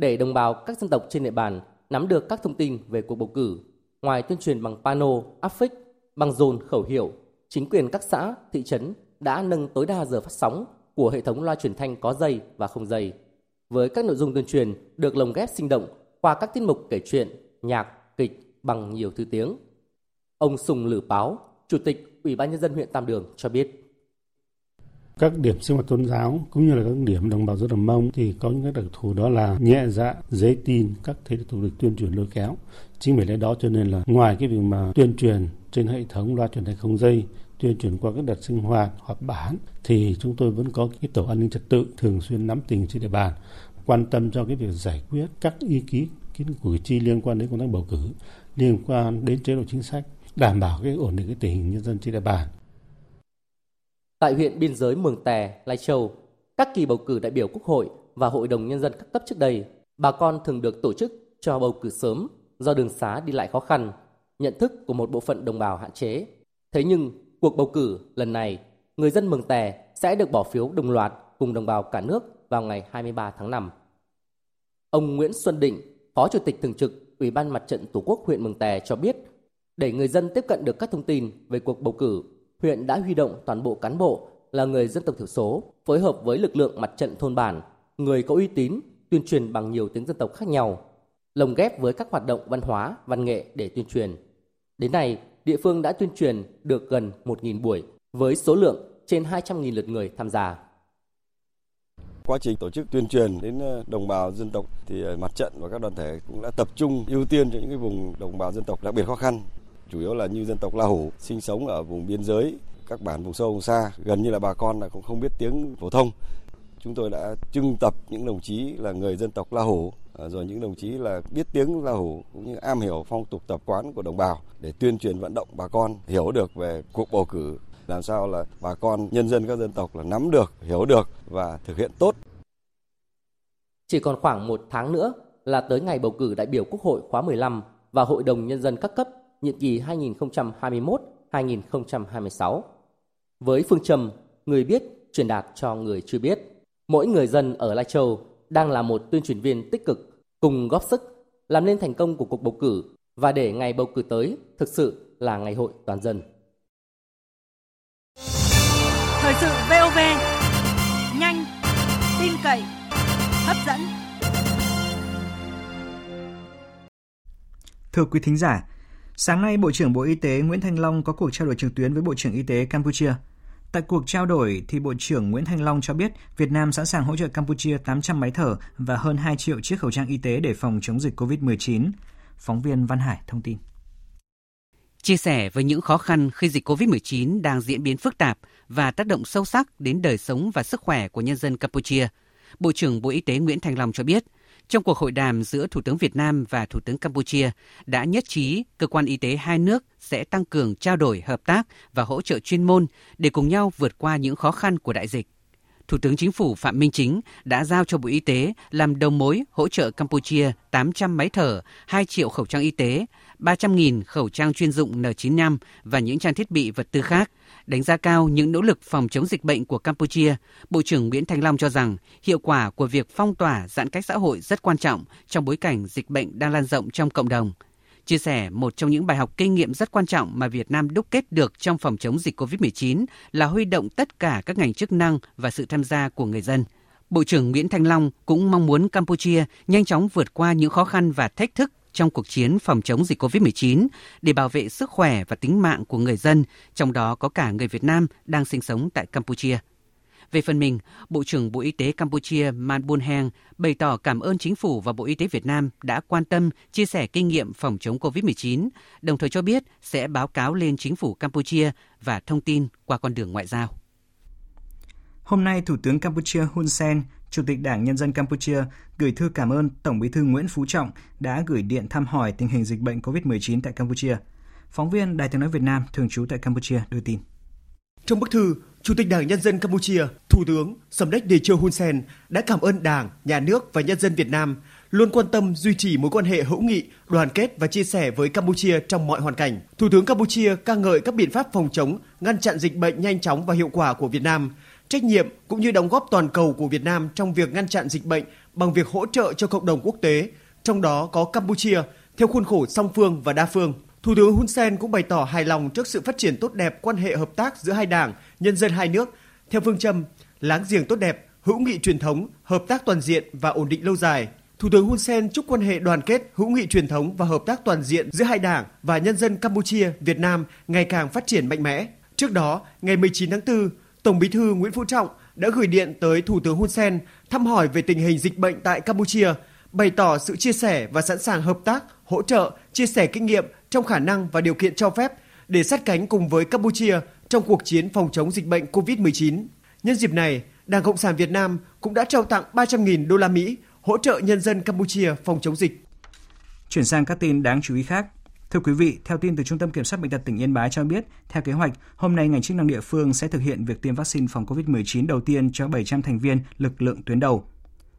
để đồng bào các dân tộc trên địa bàn nắm được các thông tin về cuộc bầu cử. Ngoài tuyên truyền bằng pano, áp phích, bằng dồn khẩu hiệu, chính quyền các xã, thị trấn đã nâng tối đa giờ phát sóng của hệ thống loa truyền thanh có dây và không dây. Với các nội dung tuyên truyền được lồng ghép sinh động qua các tiết mục kể chuyện, nhạc, kịch bằng nhiều thứ tiếng. Ông Sùng Lử Báo, Chủ tịch Ủy ban nhân dân huyện Tam Đường cho biết các điểm sinh hoạt tôn giáo cũng như là các điểm đồng bào dân tộc Mông thì có những cái đặc thù đó là nhẹ dạ, dễ tin, các thế lực thù địch tuyên truyền lôi kéo. Chính vì lẽ đó cho nên là ngoài cái việc mà tuyên truyền trên hệ thống loa truyền thanh không dây, tuyên truyền qua các đợt sinh hoạt họp bản thì chúng tôi vẫn có cái tổ an ninh trật tự thường xuyên nắm tình trên địa bàn quan tâm cho cái việc giải quyết các ý kiến kiến cử tri liên quan đến công tác bầu cử liên quan đến chế độ chính sách đảm bảo cái ổn định cái tình hình nhân dân trên địa bàn Tại huyện biên giới Mường Tè, Lai Châu, các kỳ bầu cử đại biểu Quốc hội và Hội đồng Nhân dân các cấp trước đây, bà con thường được tổ chức cho bầu cử sớm do đường xá đi lại khó khăn, nhận thức của một bộ phận đồng bào hạn chế. Thế nhưng, cuộc bầu cử lần này, người dân Mường Tè sẽ được bỏ phiếu đồng loạt cùng đồng bào cả nước vào ngày 23 tháng 5. Ông Nguyễn Xuân Định, Phó Chủ tịch Thường trực Ủy ban Mặt trận Tổ quốc huyện Mường Tè cho biết, để người dân tiếp cận được các thông tin về cuộc bầu cử huyện đã huy động toàn bộ cán bộ là người dân tộc thiểu số, phối hợp với lực lượng mặt trận thôn bản, người có uy tín, tuyên truyền bằng nhiều tiếng dân tộc khác nhau, lồng ghép với các hoạt động văn hóa, văn nghệ để tuyên truyền. Đến nay, địa phương đã tuyên truyền được gần 1.000 buổi với số lượng trên 200.000 lượt người tham gia. Quá trình tổ chức tuyên truyền đến ờ, đồng bào dân tộc thì ờ, mặt trận và các đoàn thể cũng đã tập trung ưu tiên cho những cái vùng đồng bào dân tộc đặc biệt khó khăn chủ yếu là như dân tộc La Hủ sinh sống ở vùng biên giới, các bản vùng sâu vùng xa, gần như là bà con là cũng không biết tiếng phổ thông. Chúng tôi đã trưng tập những đồng chí là người dân tộc La Hủ, à, rồi những đồng chí là biết tiếng La Hủ cũng như am hiểu phong tục tập quán của đồng bào để tuyên truyền vận động bà con hiểu được về cuộc bầu cử làm sao là bà con nhân dân các dân tộc là nắm được, hiểu được và thực hiện tốt. Chỉ còn khoảng một tháng nữa là tới ngày bầu cử đại biểu Quốc hội khóa 15 và Hội đồng Nhân dân các cấp nhiệm kỳ 2021-2026. Với phương châm người biết truyền đạt cho người chưa biết, mỗi người dân ở Lai Châu đang là một tuyên truyền viên tích cực cùng góp sức làm nên thành công của cuộc bầu cử và để ngày bầu cử tới thực sự là ngày hội toàn dân. Thời sự VOV nhanh, tin cậy, hấp dẫn. Thưa quý thính giả, sáng nay Bộ trưởng Bộ Y tế Nguyễn Thanh Long có cuộc trao đổi trực tuyến với Bộ trưởng Y tế Campuchia. Tại cuộc trao đổi thì Bộ trưởng Nguyễn Thanh Long cho biết Việt Nam sẵn sàng hỗ trợ Campuchia 800 máy thở và hơn 2 triệu chiếc khẩu trang y tế để phòng chống dịch COVID-19. Phóng viên Văn Hải thông tin. Chia sẻ với những khó khăn khi dịch COVID-19 đang diễn biến phức tạp và tác động sâu sắc đến đời sống và sức khỏe của nhân dân Campuchia, Bộ trưởng Bộ Y tế Nguyễn Thanh Long cho biết, trong cuộc hội đàm giữa Thủ tướng Việt Nam và Thủ tướng Campuchia đã nhất trí cơ quan y tế hai nước sẽ tăng cường trao đổi hợp tác và hỗ trợ chuyên môn để cùng nhau vượt qua những khó khăn của đại dịch. Thủ tướng Chính phủ Phạm Minh Chính đã giao cho Bộ Y tế làm đầu mối hỗ trợ Campuchia 800 máy thở, 2 triệu khẩu trang y tế, 300.000 khẩu trang chuyên dụng N95 và những trang thiết bị vật tư khác. Đánh giá cao những nỗ lực phòng chống dịch bệnh của Campuchia, Bộ trưởng Nguyễn Thanh Long cho rằng hiệu quả của việc phong tỏa giãn cách xã hội rất quan trọng trong bối cảnh dịch bệnh đang lan rộng trong cộng đồng. Chia sẻ một trong những bài học kinh nghiệm rất quan trọng mà Việt Nam đúc kết được trong phòng chống dịch COVID-19 là huy động tất cả các ngành chức năng và sự tham gia của người dân. Bộ trưởng Nguyễn Thanh Long cũng mong muốn Campuchia nhanh chóng vượt qua những khó khăn và thách thức trong cuộc chiến phòng chống dịch COVID-19 để bảo vệ sức khỏe và tính mạng của người dân, trong đó có cả người Việt Nam đang sinh sống tại Campuchia. Về phần mình, Bộ trưởng Bộ Y tế Campuchia Man Bun Heng bày tỏ cảm ơn chính phủ và Bộ Y tế Việt Nam đã quan tâm, chia sẻ kinh nghiệm phòng chống COVID-19, đồng thời cho biết sẽ báo cáo lên chính phủ Campuchia và thông tin qua con đường ngoại giao. Hôm nay, Thủ tướng Campuchia Hun Sen, Chủ tịch Đảng Nhân dân Campuchia gửi thư cảm ơn Tổng bí thư Nguyễn Phú Trọng đã gửi điện thăm hỏi tình hình dịch bệnh COVID-19 tại Campuchia. Phóng viên Đài tiếng nói Việt Nam thường trú tại Campuchia đưa tin. Trong bức thư, Chủ tịch Đảng Nhân dân Campuchia, Thủ tướng Samdech Techo Hun Sen đã cảm ơn Đảng, Nhà nước và nhân dân Việt Nam luôn quan tâm duy trì mối quan hệ hữu nghị, đoàn kết và chia sẻ với Campuchia trong mọi hoàn cảnh. Thủ tướng Campuchia ca ngợi các biện pháp phòng chống, ngăn chặn dịch bệnh nhanh chóng và hiệu quả của Việt Nam, trách nhiệm cũng như đóng góp toàn cầu của Việt Nam trong việc ngăn chặn dịch bệnh bằng việc hỗ trợ cho cộng đồng quốc tế, trong đó có Campuchia theo khuôn khổ song phương và đa phương. Thủ tướng Hun Sen cũng bày tỏ hài lòng trước sự phát triển tốt đẹp quan hệ hợp tác giữa hai đảng, nhân dân hai nước theo phương châm láng giềng tốt đẹp, hữu nghị truyền thống, hợp tác toàn diện và ổn định lâu dài. Thủ tướng Hun Sen chúc quan hệ đoàn kết, hữu nghị truyền thống và hợp tác toàn diện giữa hai đảng và nhân dân Campuchia, Việt Nam ngày càng phát triển mạnh mẽ. Trước đó, ngày 19 tháng 4, Tổng Bí thư Nguyễn Phú Trọng đã gửi điện tới Thủ tướng Hun Sen thăm hỏi về tình hình dịch bệnh tại Campuchia, bày tỏ sự chia sẻ và sẵn sàng hợp tác, hỗ trợ, chia sẻ kinh nghiệm trong khả năng và điều kiện cho phép để sát cánh cùng với Campuchia trong cuộc chiến phòng chống dịch bệnh COVID-19. Nhân dịp này, Đảng Cộng sản Việt Nam cũng đã trao tặng 300.000 đô la Mỹ hỗ trợ nhân dân Campuchia phòng chống dịch. Chuyển sang các tin đáng chú ý khác. Thưa quý vị, theo tin từ Trung tâm Kiểm soát Bệnh tật tỉnh Yên Bái cho biết, theo kế hoạch, hôm nay ngành chức năng địa phương sẽ thực hiện việc tiêm vaccine phòng COVID-19 đầu tiên cho 700 thành viên lực lượng tuyến đầu.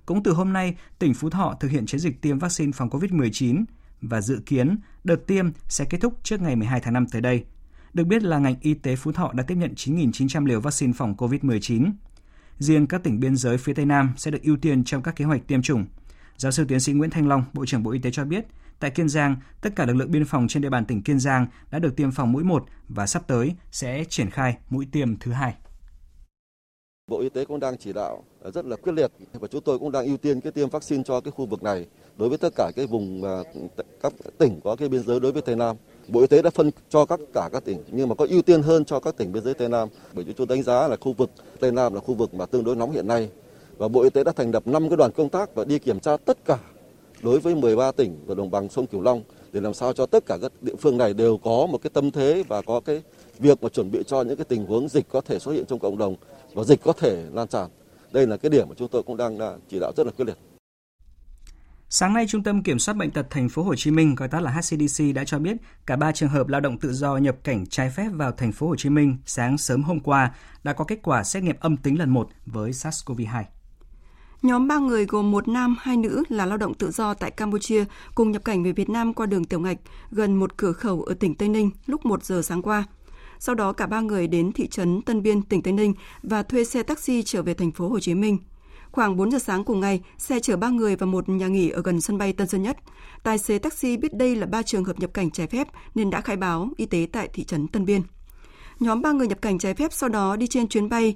Cũng từ hôm nay, tỉnh Phú Thọ thực hiện chiến dịch tiêm vaccine phòng COVID-19 và dự kiến đợt tiêm sẽ kết thúc trước ngày 12 tháng 5 tới đây. Được biết là ngành y tế Phú Thọ đã tiếp nhận 9.900 liều vaccine phòng COVID-19. Riêng các tỉnh biên giới phía Tây Nam sẽ được ưu tiên trong các kế hoạch tiêm chủng. Giáo sư tiến sĩ Nguyễn Thanh Long, Bộ trưởng Bộ Y tế cho biết, tại Kiên Giang, tất cả lực lượng biên phòng trên địa bàn tỉnh Kiên Giang đã được tiêm phòng mũi 1 và sắp tới sẽ triển khai mũi tiêm thứ hai. Bộ Y tế cũng đang chỉ đạo rất là quyết liệt và chúng tôi cũng đang ưu tiên cái tiêm vaccine cho cái khu vực này đối với tất cả cái vùng các tỉnh có cái biên giới đối với Tây Nam. Bộ Y tế đã phân cho các cả các tỉnh nhưng mà có ưu tiên hơn cho các tỉnh biên giới Tây Nam bởi vì chúng tôi đánh giá là khu vực Tây Nam là khu vực mà tương đối nóng hiện nay và Bộ Y tế đã thành lập 5 cái đoàn công tác và đi kiểm tra tất cả đối với 13 tỉnh và đồng bằng sông Cửu Long để làm sao cho tất cả các địa phương này đều có một cái tâm thế và có cái việc mà chuẩn bị cho những cái tình huống dịch có thể xuất hiện trong cộng đồng và dịch có thể lan tràn. Đây là cái điểm mà chúng tôi cũng đang chỉ đạo rất là quyết liệt. Sáng nay, Trung tâm Kiểm soát bệnh tật thành phố Hồ Chí Minh, gọi tắt là HCDC đã cho biết cả ba trường hợp lao động tự do nhập cảnh trái phép vào thành phố Hồ Chí Minh sáng sớm hôm qua đã có kết quả xét nghiệm âm tính lần 1 với SARS-CoV-2. Nhóm 3 người gồm một nam, hai nữ là lao động tự do tại Campuchia cùng nhập cảnh về Việt Nam qua đường Tiểu Ngạch gần một cửa khẩu ở tỉnh Tây Ninh lúc 1 giờ sáng qua. Sau đó cả ba người đến thị trấn Tân Biên, tỉnh Tây Ninh và thuê xe taxi trở về thành phố Hồ Chí Minh. Khoảng 4 giờ sáng cùng ngày, xe chở ba người vào một nhà nghỉ ở gần sân bay Tân Sơn Nhất. Tài xế taxi biết đây là ba trường hợp nhập cảnh trái phép nên đã khai báo y tế tại thị trấn Tân Biên. Nhóm ba người nhập cảnh trái phép sau đó đi trên chuyến bay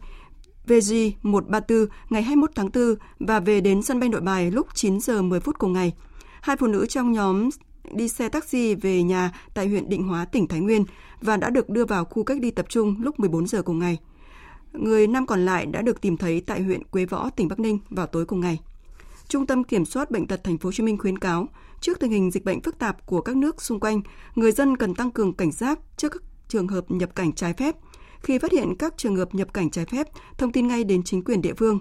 VG134 ngày 21 tháng 4 và về đến sân bay Nội Bài lúc 9 giờ 10 phút cùng ngày. Hai phụ nữ trong nhóm đi xe taxi về nhà tại huyện Định Hóa, tỉnh Thái Nguyên và đã được đưa vào khu cách ly tập trung lúc 14 giờ cùng ngày. Người nam còn lại đã được tìm thấy tại huyện Quế Võ, tỉnh Bắc Ninh vào tối cùng ngày. Trung tâm Kiểm soát bệnh tật Thành phố Hồ Chí Minh khuyến cáo, trước tình hình dịch bệnh phức tạp của các nước xung quanh, người dân cần tăng cường cảnh giác trước các trường hợp nhập cảnh trái phép. Khi phát hiện các trường hợp nhập cảnh trái phép, thông tin ngay đến chính quyền địa phương.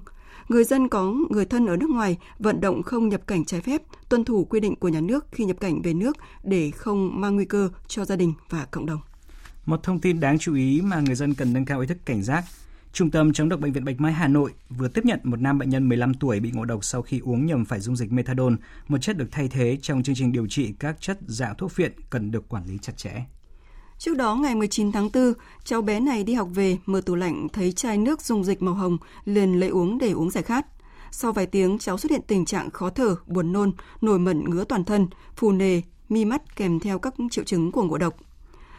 Người dân có người thân ở nước ngoài vận động không nhập cảnh trái phép, tuân thủ quy định của nhà nước khi nhập cảnh về nước để không mang nguy cơ cho gia đình và cộng đồng. Một thông tin đáng chú ý mà người dân cần nâng cao ý thức cảnh giác. Trung tâm chống độc bệnh viện Bạch Mai Hà Nội vừa tiếp nhận một nam bệnh nhân 15 tuổi bị ngộ độc sau khi uống nhầm phải dung dịch methadone, một chất được thay thế trong chương trình điều trị các chất dạng thuốc phiện cần được quản lý chặt chẽ. Trước đó, ngày 19 tháng 4, cháu bé này đi học về, mở tủ lạnh thấy chai nước dung dịch màu hồng, liền lấy uống để uống giải khát. Sau vài tiếng, cháu xuất hiện tình trạng khó thở, buồn nôn, nổi mẩn ngứa toàn thân, phù nề, mi mắt kèm theo các triệu chứng của ngộ độc.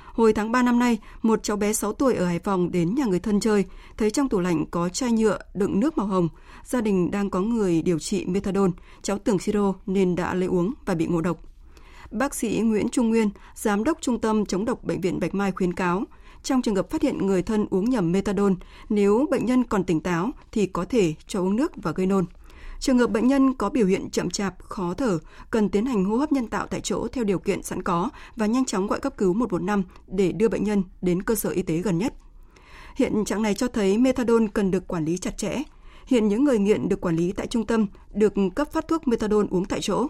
Hồi tháng 3 năm nay, một cháu bé 6 tuổi ở Hải Phòng đến nhà người thân chơi, thấy trong tủ lạnh có chai nhựa đựng nước màu hồng. Gia đình đang có người điều trị methadone, cháu tưởng siro nên đã lấy uống và bị ngộ độc. Bác sĩ Nguyễn Trung Nguyên, Giám đốc Trung tâm chống độc Bệnh viện Bạch Mai khuyến cáo, trong trường hợp phát hiện người thân uống nhầm methadone, nếu bệnh nhân còn tỉnh táo thì có thể cho uống nước và gây nôn. Trường hợp bệnh nhân có biểu hiện chậm chạp, khó thở, cần tiến hành hô hấp nhân tạo tại chỗ theo điều kiện sẵn có và nhanh chóng gọi cấp cứu 115 để đưa bệnh nhân đến cơ sở y tế gần nhất. Hiện trạng này cho thấy methadone cần được quản lý chặt chẽ. Hiện những người nghiện được quản lý tại trung tâm được cấp phát thuốc methadone uống tại chỗ.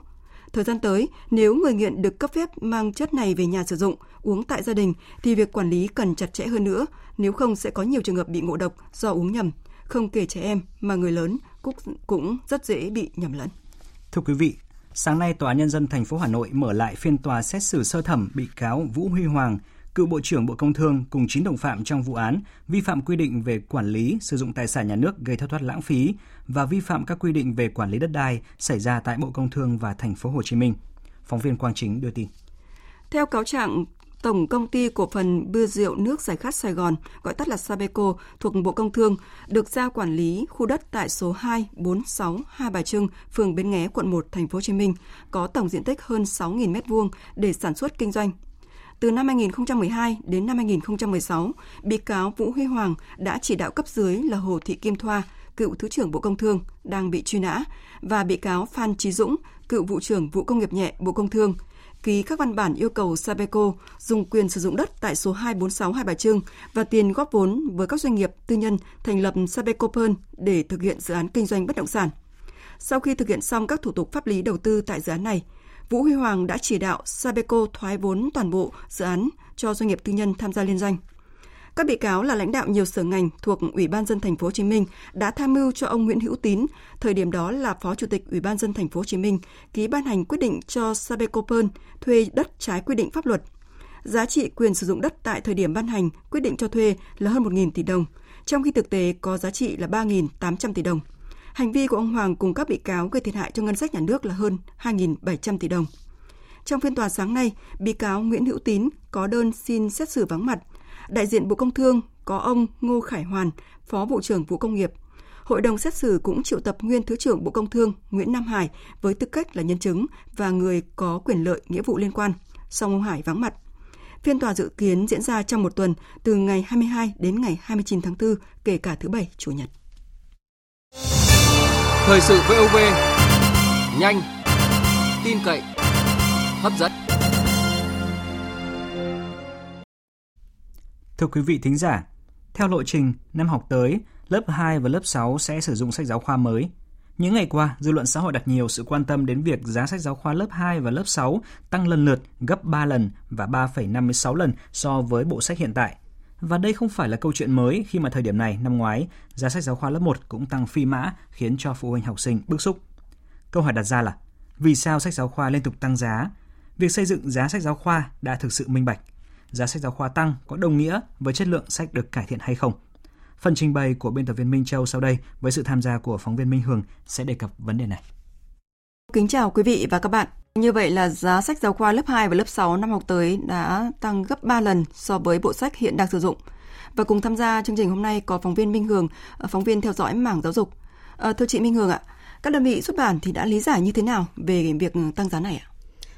Thời gian tới, nếu người nghiện được cấp phép mang chất này về nhà sử dụng, uống tại gia đình thì việc quản lý cần chặt chẽ hơn nữa, nếu không sẽ có nhiều trường hợp bị ngộ độc do uống nhầm, không kể trẻ em mà người lớn cũng cũng rất dễ bị nhầm lẫn. Thưa quý vị, sáng nay Tòa Nhân dân thành phố Hà Nội mở lại phiên tòa xét xử sơ thẩm bị cáo Vũ Huy Hoàng, cựu Bộ trưởng Bộ Công Thương cùng 9 đồng phạm trong vụ án vi phạm quy định về quản lý sử dụng tài sản nhà nước gây thất thoát lãng phí và vi phạm các quy định về quản lý đất đai xảy ra tại Bộ Công Thương và thành phố Hồ Chí Minh. Phóng viên Quang Chính đưa tin. Theo cáo trạng, Tổng công ty cổ phần bia rượu nước giải khát Sài Gòn, gọi tắt là Sabeco, thuộc Bộ Công Thương, được giao quản lý khu đất tại số 246 Hai Bà Trưng, phường Bến Nghé, quận 1, thành phố Hồ Chí Minh, có tổng diện tích hơn 6.000 m2 để sản xuất kinh doanh. Từ năm 2012 đến năm 2016, bị cáo Vũ Huy Hoàng đã chỉ đạo cấp dưới là Hồ Thị Kim Thoa, cựu Thứ trưởng Bộ Công Thương, đang bị truy nã, và bị cáo Phan Trí Dũng, cựu Vụ trưởng Vụ Công nghiệp nhẹ Bộ Công Thương, ký các văn bản yêu cầu Sabeco dùng quyền sử dụng đất tại số 246 Hai Bà Trưng và tiền góp vốn với các doanh nghiệp tư nhân thành lập Sabeco Pearl để thực hiện dự án kinh doanh bất động sản. Sau khi thực hiện xong các thủ tục pháp lý đầu tư tại dự án này, Vũ Huy Hoàng đã chỉ đạo Sabeco thoái vốn toàn bộ dự án cho doanh nghiệp tư nhân tham gia liên doanh. Các bị cáo là lãnh đạo nhiều sở ngành thuộc Ủy ban dân thành phố Hồ Chí Minh đã tham mưu cho ông Nguyễn Hữu Tín, thời điểm đó là Phó Chủ tịch Ủy ban dân thành phố Hồ Chí Minh, ký ban hành quyết định cho Sabeco Pearl thuê đất trái quy định pháp luật. Giá trị quyền sử dụng đất tại thời điểm ban hành quyết định cho thuê là hơn 1.000 tỷ đồng, trong khi thực tế có giá trị là 3.800 tỷ đồng. Hành vi của ông Hoàng cùng các bị cáo gây thiệt hại cho ngân sách nhà nước là hơn 2.700 tỷ đồng. Trong phiên tòa sáng nay, bị cáo Nguyễn Hữu Tín có đơn xin xét xử vắng mặt. Đại diện Bộ Công Thương có ông Ngô Khải Hoàn, Phó Bộ trưởng Vụ Công nghiệp. Hội đồng xét xử cũng triệu tập nguyên Thứ trưởng Bộ Công Thương Nguyễn Nam Hải với tư cách là nhân chứng và người có quyền lợi nghĩa vụ liên quan. Song ông Hải vắng mặt. Phiên tòa dự kiến diễn ra trong một tuần từ ngày 22 đến ngày 29 tháng 4, kể cả thứ Bảy, Chủ nhật. Thời sự VOV nhanh, tin cậy, hấp dẫn. Thưa quý vị thính giả, theo lộ trình, năm học tới, lớp 2 và lớp 6 sẽ sử dụng sách giáo khoa mới. Những ngày qua, dư luận xã hội đặt nhiều sự quan tâm đến việc giá sách giáo khoa lớp 2 và lớp 6 tăng lần lượt gấp 3 lần và 3,56 lần so với bộ sách hiện tại. Và đây không phải là câu chuyện mới khi mà thời điểm này năm ngoái, giá sách giáo khoa lớp 1 cũng tăng phi mã khiến cho phụ huynh học sinh bức xúc. Câu hỏi đặt ra là vì sao sách giáo khoa liên tục tăng giá? Việc xây dựng giá sách giáo khoa đã thực sự minh bạch. Giá sách giáo khoa tăng có đồng nghĩa với chất lượng sách được cải thiện hay không? Phần trình bày của biên tập viên Minh Châu sau đây với sự tham gia của phóng viên Minh Hường sẽ đề cập vấn đề này. Kính chào quý vị và các bạn. Như vậy là giá sách giáo khoa lớp 2 và lớp 6 năm học tới đã tăng gấp 3 lần so với bộ sách hiện đang sử dụng. Và cùng tham gia chương trình hôm nay có phóng viên Minh Hường, ờ, phóng viên theo dõi mảng giáo dục. À, thưa chị Minh Hường ạ, các đơn vị xuất bản thì đã lý giải như thế nào về việc tăng giá này ạ?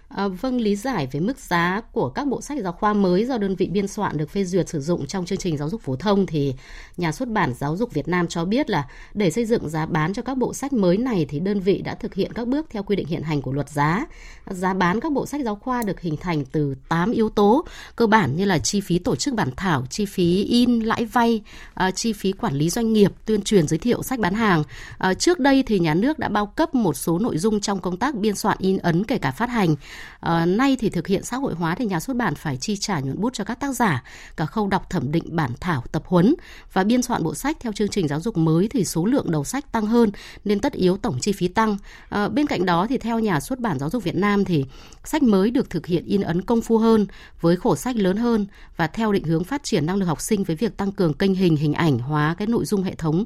À, vâng, lý giải về mức giá của các bộ sách giáo khoa mới do đơn vị biên soạn được phê duyệt sử dụng trong chương trình giáo dục phổ thông thì nhà xuất bản Giáo dục Việt Nam cho biết là để xây dựng giá bán cho các bộ sách mới này thì đơn vị đã thực hiện các bước theo quy định hiện hành của luật giá. Giá bán các bộ sách giáo khoa được hình thành từ 8 yếu tố cơ bản như là chi phí tổ chức bản thảo, chi phí in, lãi vay, à, chi phí quản lý doanh nghiệp, tuyên truyền giới thiệu sách bán hàng. À, trước đây thì nhà nước đã bao cấp một số nội dung trong công tác biên soạn in ấn kể cả phát hành À, nay thì thực hiện xã hội hóa thì nhà xuất bản phải chi trả nhuận bút cho các tác giả, cả khâu đọc thẩm định bản thảo, tập huấn và biên soạn bộ sách theo chương trình giáo dục mới thì số lượng đầu sách tăng hơn nên tất yếu tổng chi phí tăng. À, bên cạnh đó thì theo nhà xuất bản giáo dục Việt Nam thì sách mới được thực hiện in ấn công phu hơn với khổ sách lớn hơn và theo định hướng phát triển năng lực học sinh với việc tăng cường kênh hình hình ảnh hóa cái nội dung hệ thống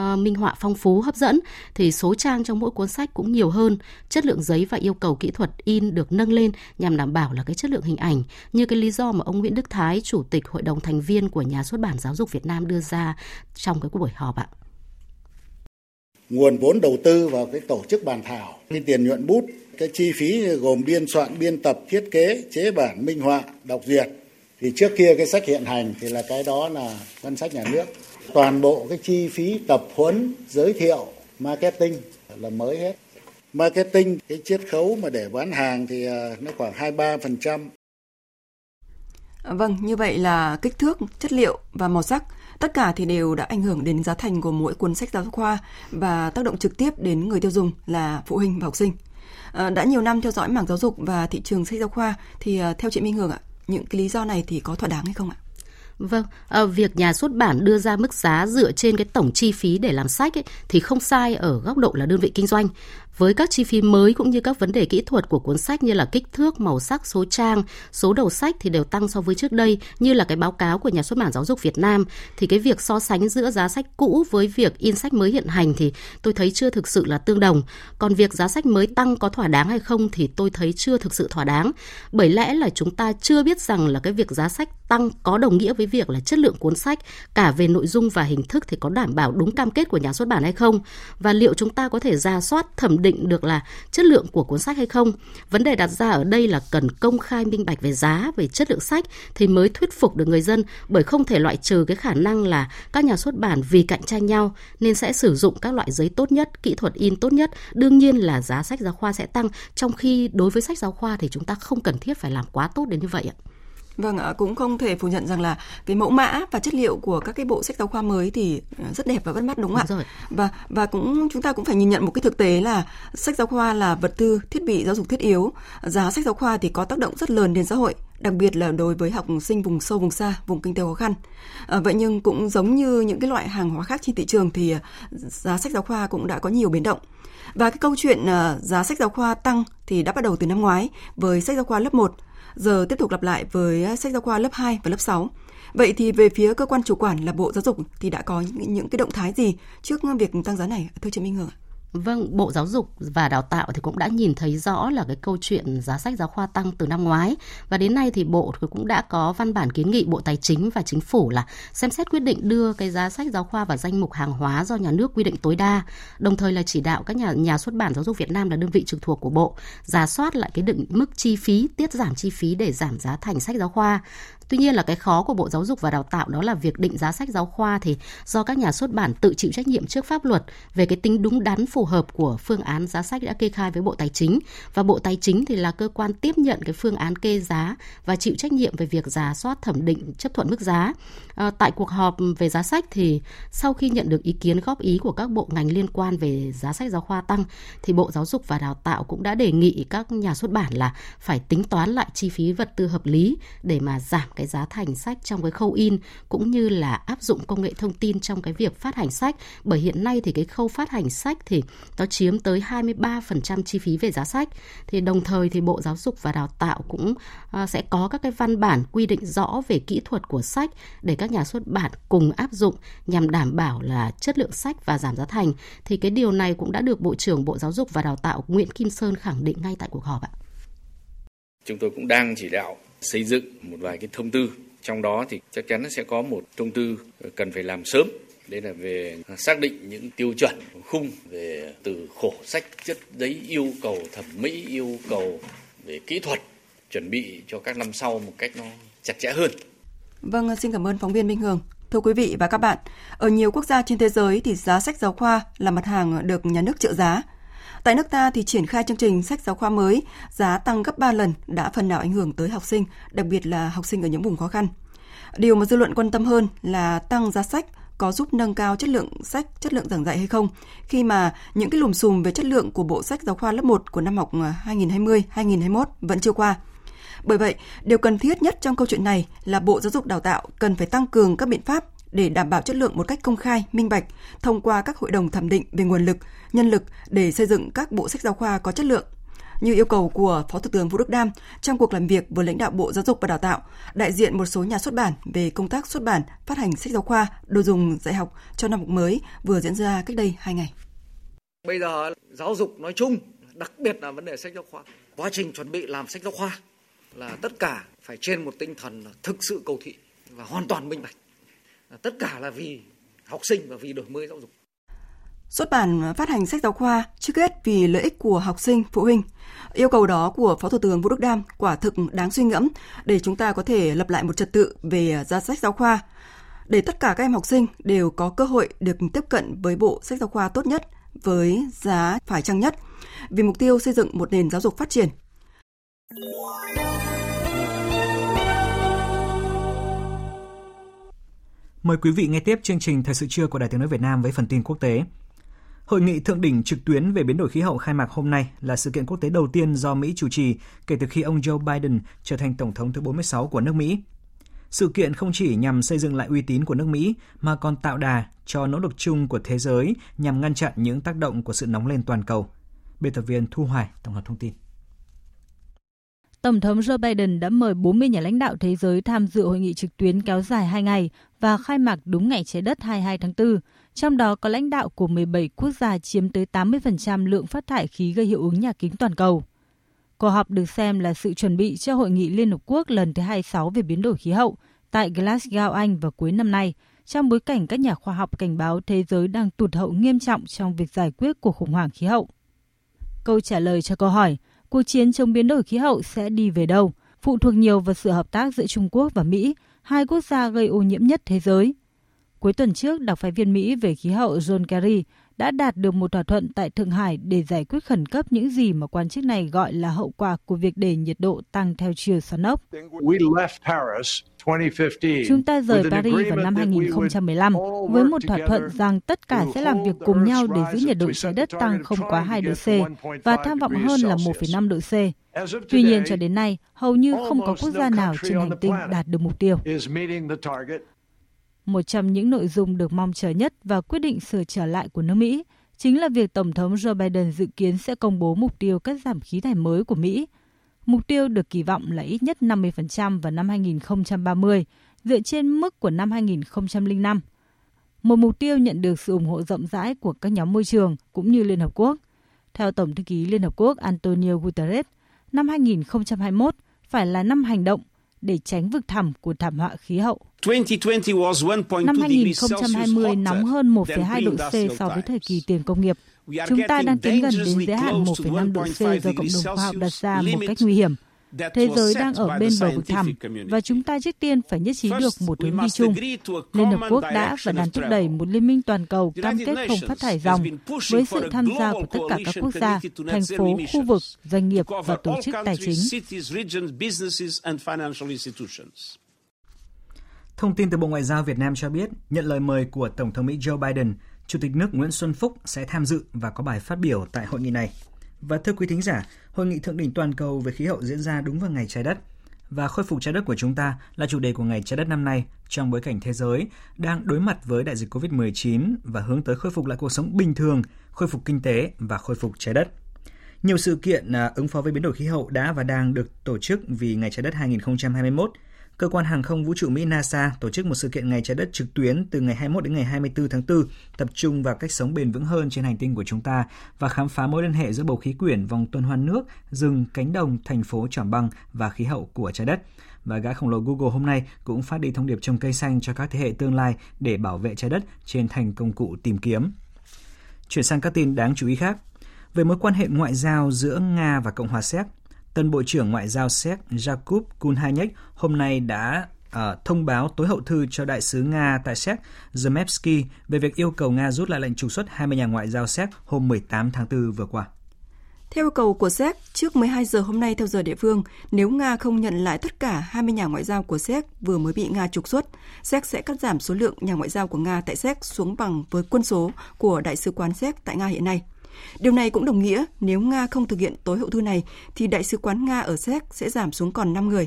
uh, minh họa phong phú hấp dẫn thì số trang trong mỗi cuốn sách cũng nhiều hơn, chất lượng giấy và yêu cầu kỹ thuật in được nâng lên nhằm đảm bảo là cái chất lượng hình ảnh như cái lý do mà ông Nguyễn Đức Thái, chủ tịch hội đồng thành viên của nhà xuất bản Giáo dục Việt Nam đưa ra trong cái buổi họp ạ. Nguồn vốn đầu tư vào cái tổ chức bàn thảo, cái tiền nhuận bút, cái chi phí gồm biên soạn, biên tập, thiết kế, chế bản, minh họa, đọc duyệt. Thì trước kia cái sách hiện hành thì là cái đó là ngân sách nhà nước. Toàn bộ cái chi phí tập huấn, giới thiệu, marketing là mới hết marketing cái chiết khấu mà để bán hàng thì à, nó khoảng 23%. Vâng, như vậy là kích thước, chất liệu và màu sắc tất cả thì đều đã ảnh hưởng đến giá thành của mỗi cuốn sách giáo khoa và tác động trực tiếp đến người tiêu dùng là phụ huynh và học sinh. À, đã nhiều năm theo dõi mảng giáo dục và thị trường sách giáo khoa thì à, theo chị Minh Hường ạ, những cái lý do này thì có thỏa đáng hay không ạ? Vâng, à, việc nhà xuất bản đưa ra mức giá dựa trên cái tổng chi phí để làm sách ấy, thì không sai ở góc độ là đơn vị kinh doanh với các chi phí mới cũng như các vấn đề kỹ thuật của cuốn sách như là kích thước, màu sắc, số trang, số đầu sách thì đều tăng so với trước đây như là cái báo cáo của nhà xuất bản Giáo dục Việt Nam thì cái việc so sánh giữa giá sách cũ với việc in sách mới hiện hành thì tôi thấy chưa thực sự là tương đồng. Còn việc giá sách mới tăng có thỏa đáng hay không thì tôi thấy chưa thực sự thỏa đáng. Bởi lẽ là chúng ta chưa biết rằng là cái việc giá sách tăng có đồng nghĩa với việc là chất lượng cuốn sách cả về nội dung và hình thức thì có đảm bảo đúng cam kết của nhà xuất bản hay không và liệu chúng ta có thể ra soát thẩm định được là chất lượng của cuốn sách hay không. Vấn đề đặt ra ở đây là cần công khai minh bạch về giá, về chất lượng sách thì mới thuyết phục được người dân bởi không thể loại trừ cái khả năng là các nhà xuất bản vì cạnh tranh nhau nên sẽ sử dụng các loại giấy tốt nhất, kỹ thuật in tốt nhất. Đương nhiên là giá sách giáo khoa sẽ tăng trong khi đối với sách giáo khoa thì chúng ta không cần thiết phải làm quá tốt đến như vậy ạ. Vâng ạ, cũng không thể phủ nhận rằng là cái mẫu mã và chất liệu của các cái bộ sách giáo khoa mới thì ờ, rất đẹp và bắt mắt đúng không ạ? Rồi. Và và cũng chúng ta cũng phải nhìn nhận một cái thực tế là sách giáo khoa là vật tư thiết bị giáo dục thiết yếu, giá sách giáo khoa thì có tác động rất lớn đến xã hội, đặc biệt là đối với học sinh vùng sâu vùng xa, vùng kinh tế khó khăn. À, vậy nhưng cũng giống như những cái loại hàng hóa khác trên thị trường thì giá sách giáo khoa cũng đã có nhiều biến động. Và cái câu chuyện uh, giá sách giáo khoa tăng thì đã bắt đầu từ năm ngoái với sách giáo khoa lớp 1 giờ tiếp tục lặp lại với à, sách giáo khoa lớp 2 và lớp 6. Vậy thì về phía cơ quan chủ quản là Bộ Giáo dục thì đã có những, những cái động thái gì trước à, việc tăng giá này thưa chị Minh Hương ạ? Vâng, Bộ Giáo dục và Đào tạo thì cũng đã nhìn thấy rõ là cái câu chuyện giá sách giáo khoa tăng từ năm ngoái. Và đến nay thì Bộ cũng đã có văn bản kiến nghị Bộ Tài chính và Chính phủ là xem xét quyết định đưa cái giá sách giáo khoa vào danh mục hàng hóa do nhà nước quy định tối đa, đồng thời là chỉ đạo các nhà nhà xuất bản giáo dục Việt Nam là đơn vị trực thuộc của Bộ giả soát lại cái định mức chi phí, tiết giảm chi phí để giảm giá thành sách giáo khoa. Tuy nhiên là cái khó của Bộ Giáo dục và Đào tạo đó là việc định giá sách giáo khoa thì do các nhà xuất bản tự chịu trách nhiệm trước pháp luật về cái tính đúng đắn phù hợp của phương án giá sách đã kê khai với Bộ Tài chính và Bộ Tài chính thì là cơ quan tiếp nhận cái phương án kê giá và chịu trách nhiệm về việc giả soát thẩm định chấp thuận mức giá. À, tại cuộc họp về giá sách thì sau khi nhận được ý kiến góp ý của các bộ ngành liên quan về giá sách giáo khoa tăng thì Bộ Giáo dục và Đào tạo cũng đã đề nghị các nhà xuất bản là phải tính toán lại chi phí vật tư hợp lý để mà giảm cái giá thành sách trong cái khâu in cũng như là áp dụng công nghệ thông tin trong cái việc phát hành sách. Bởi hiện nay thì cái khâu phát hành sách thì nó chiếm tới 23% chi phí về giá sách. Thì đồng thời thì Bộ Giáo dục và Đào tạo cũng à, sẽ có các cái văn bản quy định rõ về kỹ thuật của sách để các nhà xuất bản cùng áp dụng nhằm đảm bảo là chất lượng sách và giảm giá thành. Thì cái điều này cũng đã được Bộ trưởng Bộ Giáo dục và Đào tạo Nguyễn Kim Sơn khẳng định ngay tại cuộc họp ạ. Chúng tôi cũng đang chỉ đạo xây dựng một vài cái thông tư trong đó thì chắc chắn sẽ có một thông tư cần phải làm sớm đây là về xác định những tiêu chuẩn khung về từ khổ sách chất giấy yêu cầu thẩm mỹ yêu cầu về kỹ thuật chuẩn bị cho các năm sau một cách nó chặt chẽ hơn. Vâng, xin cảm ơn phóng viên Minh Hường. Thưa quý vị và các bạn, ở nhiều quốc gia trên thế giới thì giá sách giáo khoa là mặt hàng được nhà nước trợ giá. Tại nước ta thì triển khai chương trình sách giáo khoa mới, giá tăng gấp 3 lần đã phần nào ảnh hưởng tới học sinh, đặc biệt là học sinh ở những vùng khó khăn. Điều mà dư luận quan tâm hơn là tăng giá sách có giúp nâng cao chất lượng sách, chất lượng giảng dạy hay không, khi mà những cái lùm xùm về chất lượng của bộ sách giáo khoa lớp 1 của năm học à, 2020-2021 vẫn chưa qua. Bởi vậy, điều cần thiết nhất trong câu chuyện này là Bộ Giáo dục Đào tạo cần phải tăng cường các biện pháp để đảm bảo chất lượng một cách công khai, minh bạch thông qua các hội đồng thẩm định về nguồn lực, nhân lực để xây dựng các bộ sách giáo khoa có chất lượng. Như yêu cầu của Phó Thủ tướng Vũ Đức Đam trong cuộc làm việc với lãnh đạo Bộ Giáo dục và Đào tạo, đại diện một số nhà xuất bản về công tác xuất bản, phát hành sách giáo khoa, đồ dùng dạy học cho năm học mới vừa diễn ra cách đây 2 ngày. Bây giờ giáo dục nói chung, đặc biệt là vấn đề sách giáo khoa, quá trình chuẩn bị làm sách giáo khoa là tất cả phải trên một tinh thần thực sự cầu thị và hoàn toàn minh bạch. Tất cả là vì học sinh và vì đổi mới giáo dục. Xuất bản phát hành sách giáo khoa trước hết vì lợi ích của học sinh, phụ huynh. Yêu cầu đó của Phó Thủ tướng Vũ Đức Đam quả thực đáng suy ngẫm để chúng ta có thể lập lại một trật tự về giá sách giáo khoa, để tất cả các em học sinh đều có cơ hội được tiếp cận với bộ sách giáo khoa tốt nhất với giá phải chăng nhất, vì mục tiêu xây dựng một nền giáo dục phát triển. Mời quý vị nghe tiếp chương trình Thời sự trưa của Đài Tiếng Nói Việt Nam với phần tin quốc tế. Hội nghị thượng đỉnh trực tuyến về biến đổi khí hậu khai mạc hôm nay là sự kiện quốc tế đầu tiên do Mỹ chủ trì kể từ khi ông Joe Biden trở thành tổng thống thứ 46 của nước Mỹ. Sự kiện không chỉ nhằm xây dựng lại uy tín của nước Mỹ mà còn tạo đà cho nỗ lực chung của thế giới nhằm ngăn chặn những tác động của sự nóng lên toàn cầu. Biên tập viên Thu Hoài tổng hợp thông tin. Tổng thống Joe Biden đã mời 40 nhà lãnh đạo thế giới tham dự hội nghị trực tuyến kéo dài 2 ngày và khai mạc đúng ngày trái đất 22 tháng 4, trong đó có lãnh đạo của 17 quốc gia chiếm tới 80% lượng phát thải khí gây hiệu ứng nhà kính toàn cầu. Cuộc họp được xem là sự chuẩn bị cho hội nghị Liên Hợp Quốc lần thứ 26 về biến đổi khí hậu tại Glasgow, Anh vào cuối năm nay, trong bối cảnh các nhà khoa học cảnh báo thế giới đang tụt hậu nghiêm trọng trong việc giải quyết cuộc khủng hoảng khí hậu. Câu trả lời cho câu hỏi – cuộc chiến chống biến đổi khí hậu sẽ đi về đâu, phụ thuộc nhiều vào sự hợp tác giữa Trung Quốc và Mỹ, hai quốc gia gây ô nhiễm nhất thế giới. Cuối tuần trước, đặc phái viên Mỹ về khí hậu John Kerry đã đạt được một thỏa thuận tại Thượng Hải để giải quyết khẩn cấp những gì mà quan chức này gọi là hậu quả của việc để nhiệt độ tăng theo chiều xoắn ốc. Chúng ta rời Paris vào năm 2015 với một thỏa thuận rằng tất cả sẽ làm việc cùng nhau để giữ nhiệt độ trái đất tăng không quá 2 độ C và tham vọng hơn là 1,5 độ C. Tuy nhiên cho đến nay, hầu như không có quốc gia nào trên hành tinh đạt được mục tiêu. Một trong những nội dung được mong chờ nhất và quyết định sửa trở lại của nước Mỹ chính là việc Tổng thống Joe Biden dự kiến sẽ công bố mục tiêu cắt giảm khí thải mới của Mỹ. Mục tiêu được kỳ vọng là ít nhất 50% vào năm 2030, dựa trên mức của năm 2005. Một mục tiêu nhận được sự ủng hộ rộng rãi của các nhóm môi trường cũng như Liên Hợp Quốc. Theo Tổng thư ký Liên Hợp Quốc Antonio Guterres, năm 2021 phải là năm hành động để tránh vực thẳm của thảm họa khí hậu. Năm 2020 nóng hơn 1,2 độ C so với thời kỳ tiền công nghiệp. Chúng ta đang tiến gần đến giới hạn 1,5 độ C do cộng đồng khoa học đặt ra một cách nguy hiểm. Thế giới đang ở bên bờ vực thẳm và chúng ta trước tiên phải nhất trí được một hướng đi chung. Liên Hợp Quốc đã và đang thúc đẩy một liên minh toàn cầu cam kết không phát thải dòng với sự tham gia của tất cả các quốc gia, thành phố, khu vực, doanh nghiệp và tổ chức tài chính. Thông tin từ Bộ Ngoại giao Việt Nam cho biết, nhận lời mời của Tổng thống Mỹ Joe Biden, Chủ tịch nước Nguyễn Xuân Phúc sẽ tham dự và có bài phát biểu tại hội nghị này. Và thưa quý thính giả, hội nghị thượng đỉnh toàn cầu về khí hậu diễn ra đúng vào ngày trái đất. Và khôi phục trái đất của chúng ta là chủ đề của ngày trái đất năm nay trong bối cảnh thế giới đang đối mặt với đại dịch COVID-19 và hướng tới khôi phục lại cuộc sống bình thường, khôi phục kinh tế và khôi phục trái đất. Nhiều sự kiện à, ứng phó với biến đổi khí hậu đã và đang được tổ chức vì ngày trái đất 2021 Cơ quan Hàng không Vũ trụ Mỹ NASA tổ chức một sự kiện Ngày Trái Đất trực tuyến từ ngày 21 đến ngày 24 tháng 4, tập trung vào cách sống bền vững hơn trên hành tinh của chúng ta và khám phá mối liên hệ giữa bầu khí quyển, vòng tuần hoàn nước, rừng, cánh đồng, thành phố tròn băng và khí hậu của trái đất. Và gã khổng lồ Google hôm nay cũng phát đi thông điệp trồng cây xanh cho các thế hệ tương lai để bảo vệ trái đất trên thành công cụ tìm kiếm. Chuyển sang các tin đáng chú ý khác. Về mối quan hệ ngoại giao giữa Nga và Cộng hòa Séc, Tân Bộ trưởng Ngoại giao Séc Jakub Kulhanyek hôm nay đã uh, thông báo tối hậu thư cho đại sứ Nga tại Séc Zemevsky về việc yêu cầu Nga rút lại lệnh trục xuất 20 nhà ngoại giao Séc hôm 18 tháng 4 vừa qua. Theo yêu cầu của Séc, trước 12 giờ hôm nay theo giờ địa phương, nếu Nga không nhận lại tất cả 20 nhà ngoại giao của Séc vừa mới bị Nga trục xuất, Séc sẽ cắt giảm số lượng nhà ngoại giao của Nga tại Séc xuống bằng với quân số của Đại sứ quán Séc tại Nga hiện nay. Điều này cũng đồng nghĩa nếu Nga không thực hiện tối hậu thư này thì đại sứ quán Nga ở Séc sẽ giảm xuống còn 5 người.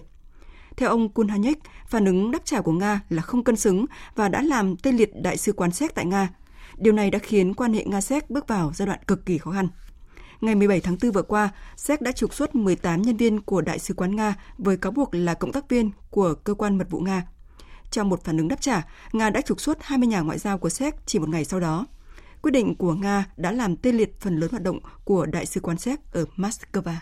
Theo ông kulhanek phản ứng đáp trả của Nga là không cân xứng và đã làm tê liệt đại sứ quán Séc tại Nga. Điều này đã khiến quan hệ Nga-Séc bước vào giai đoạn cực kỳ khó khăn. Ngày 17 tháng 4 vừa qua, Séc đã trục xuất 18 nhân viên của Đại sứ quán Nga với cáo buộc là cộng tác viên của cơ quan mật vụ Nga. Trong một phản ứng đáp trả, Nga đã trục xuất 20 nhà ngoại giao của Séc chỉ một ngày sau đó. Quyết định của Nga đã làm tê liệt phần lớn hoạt động của Đại sứ quán Séc ở Moscow.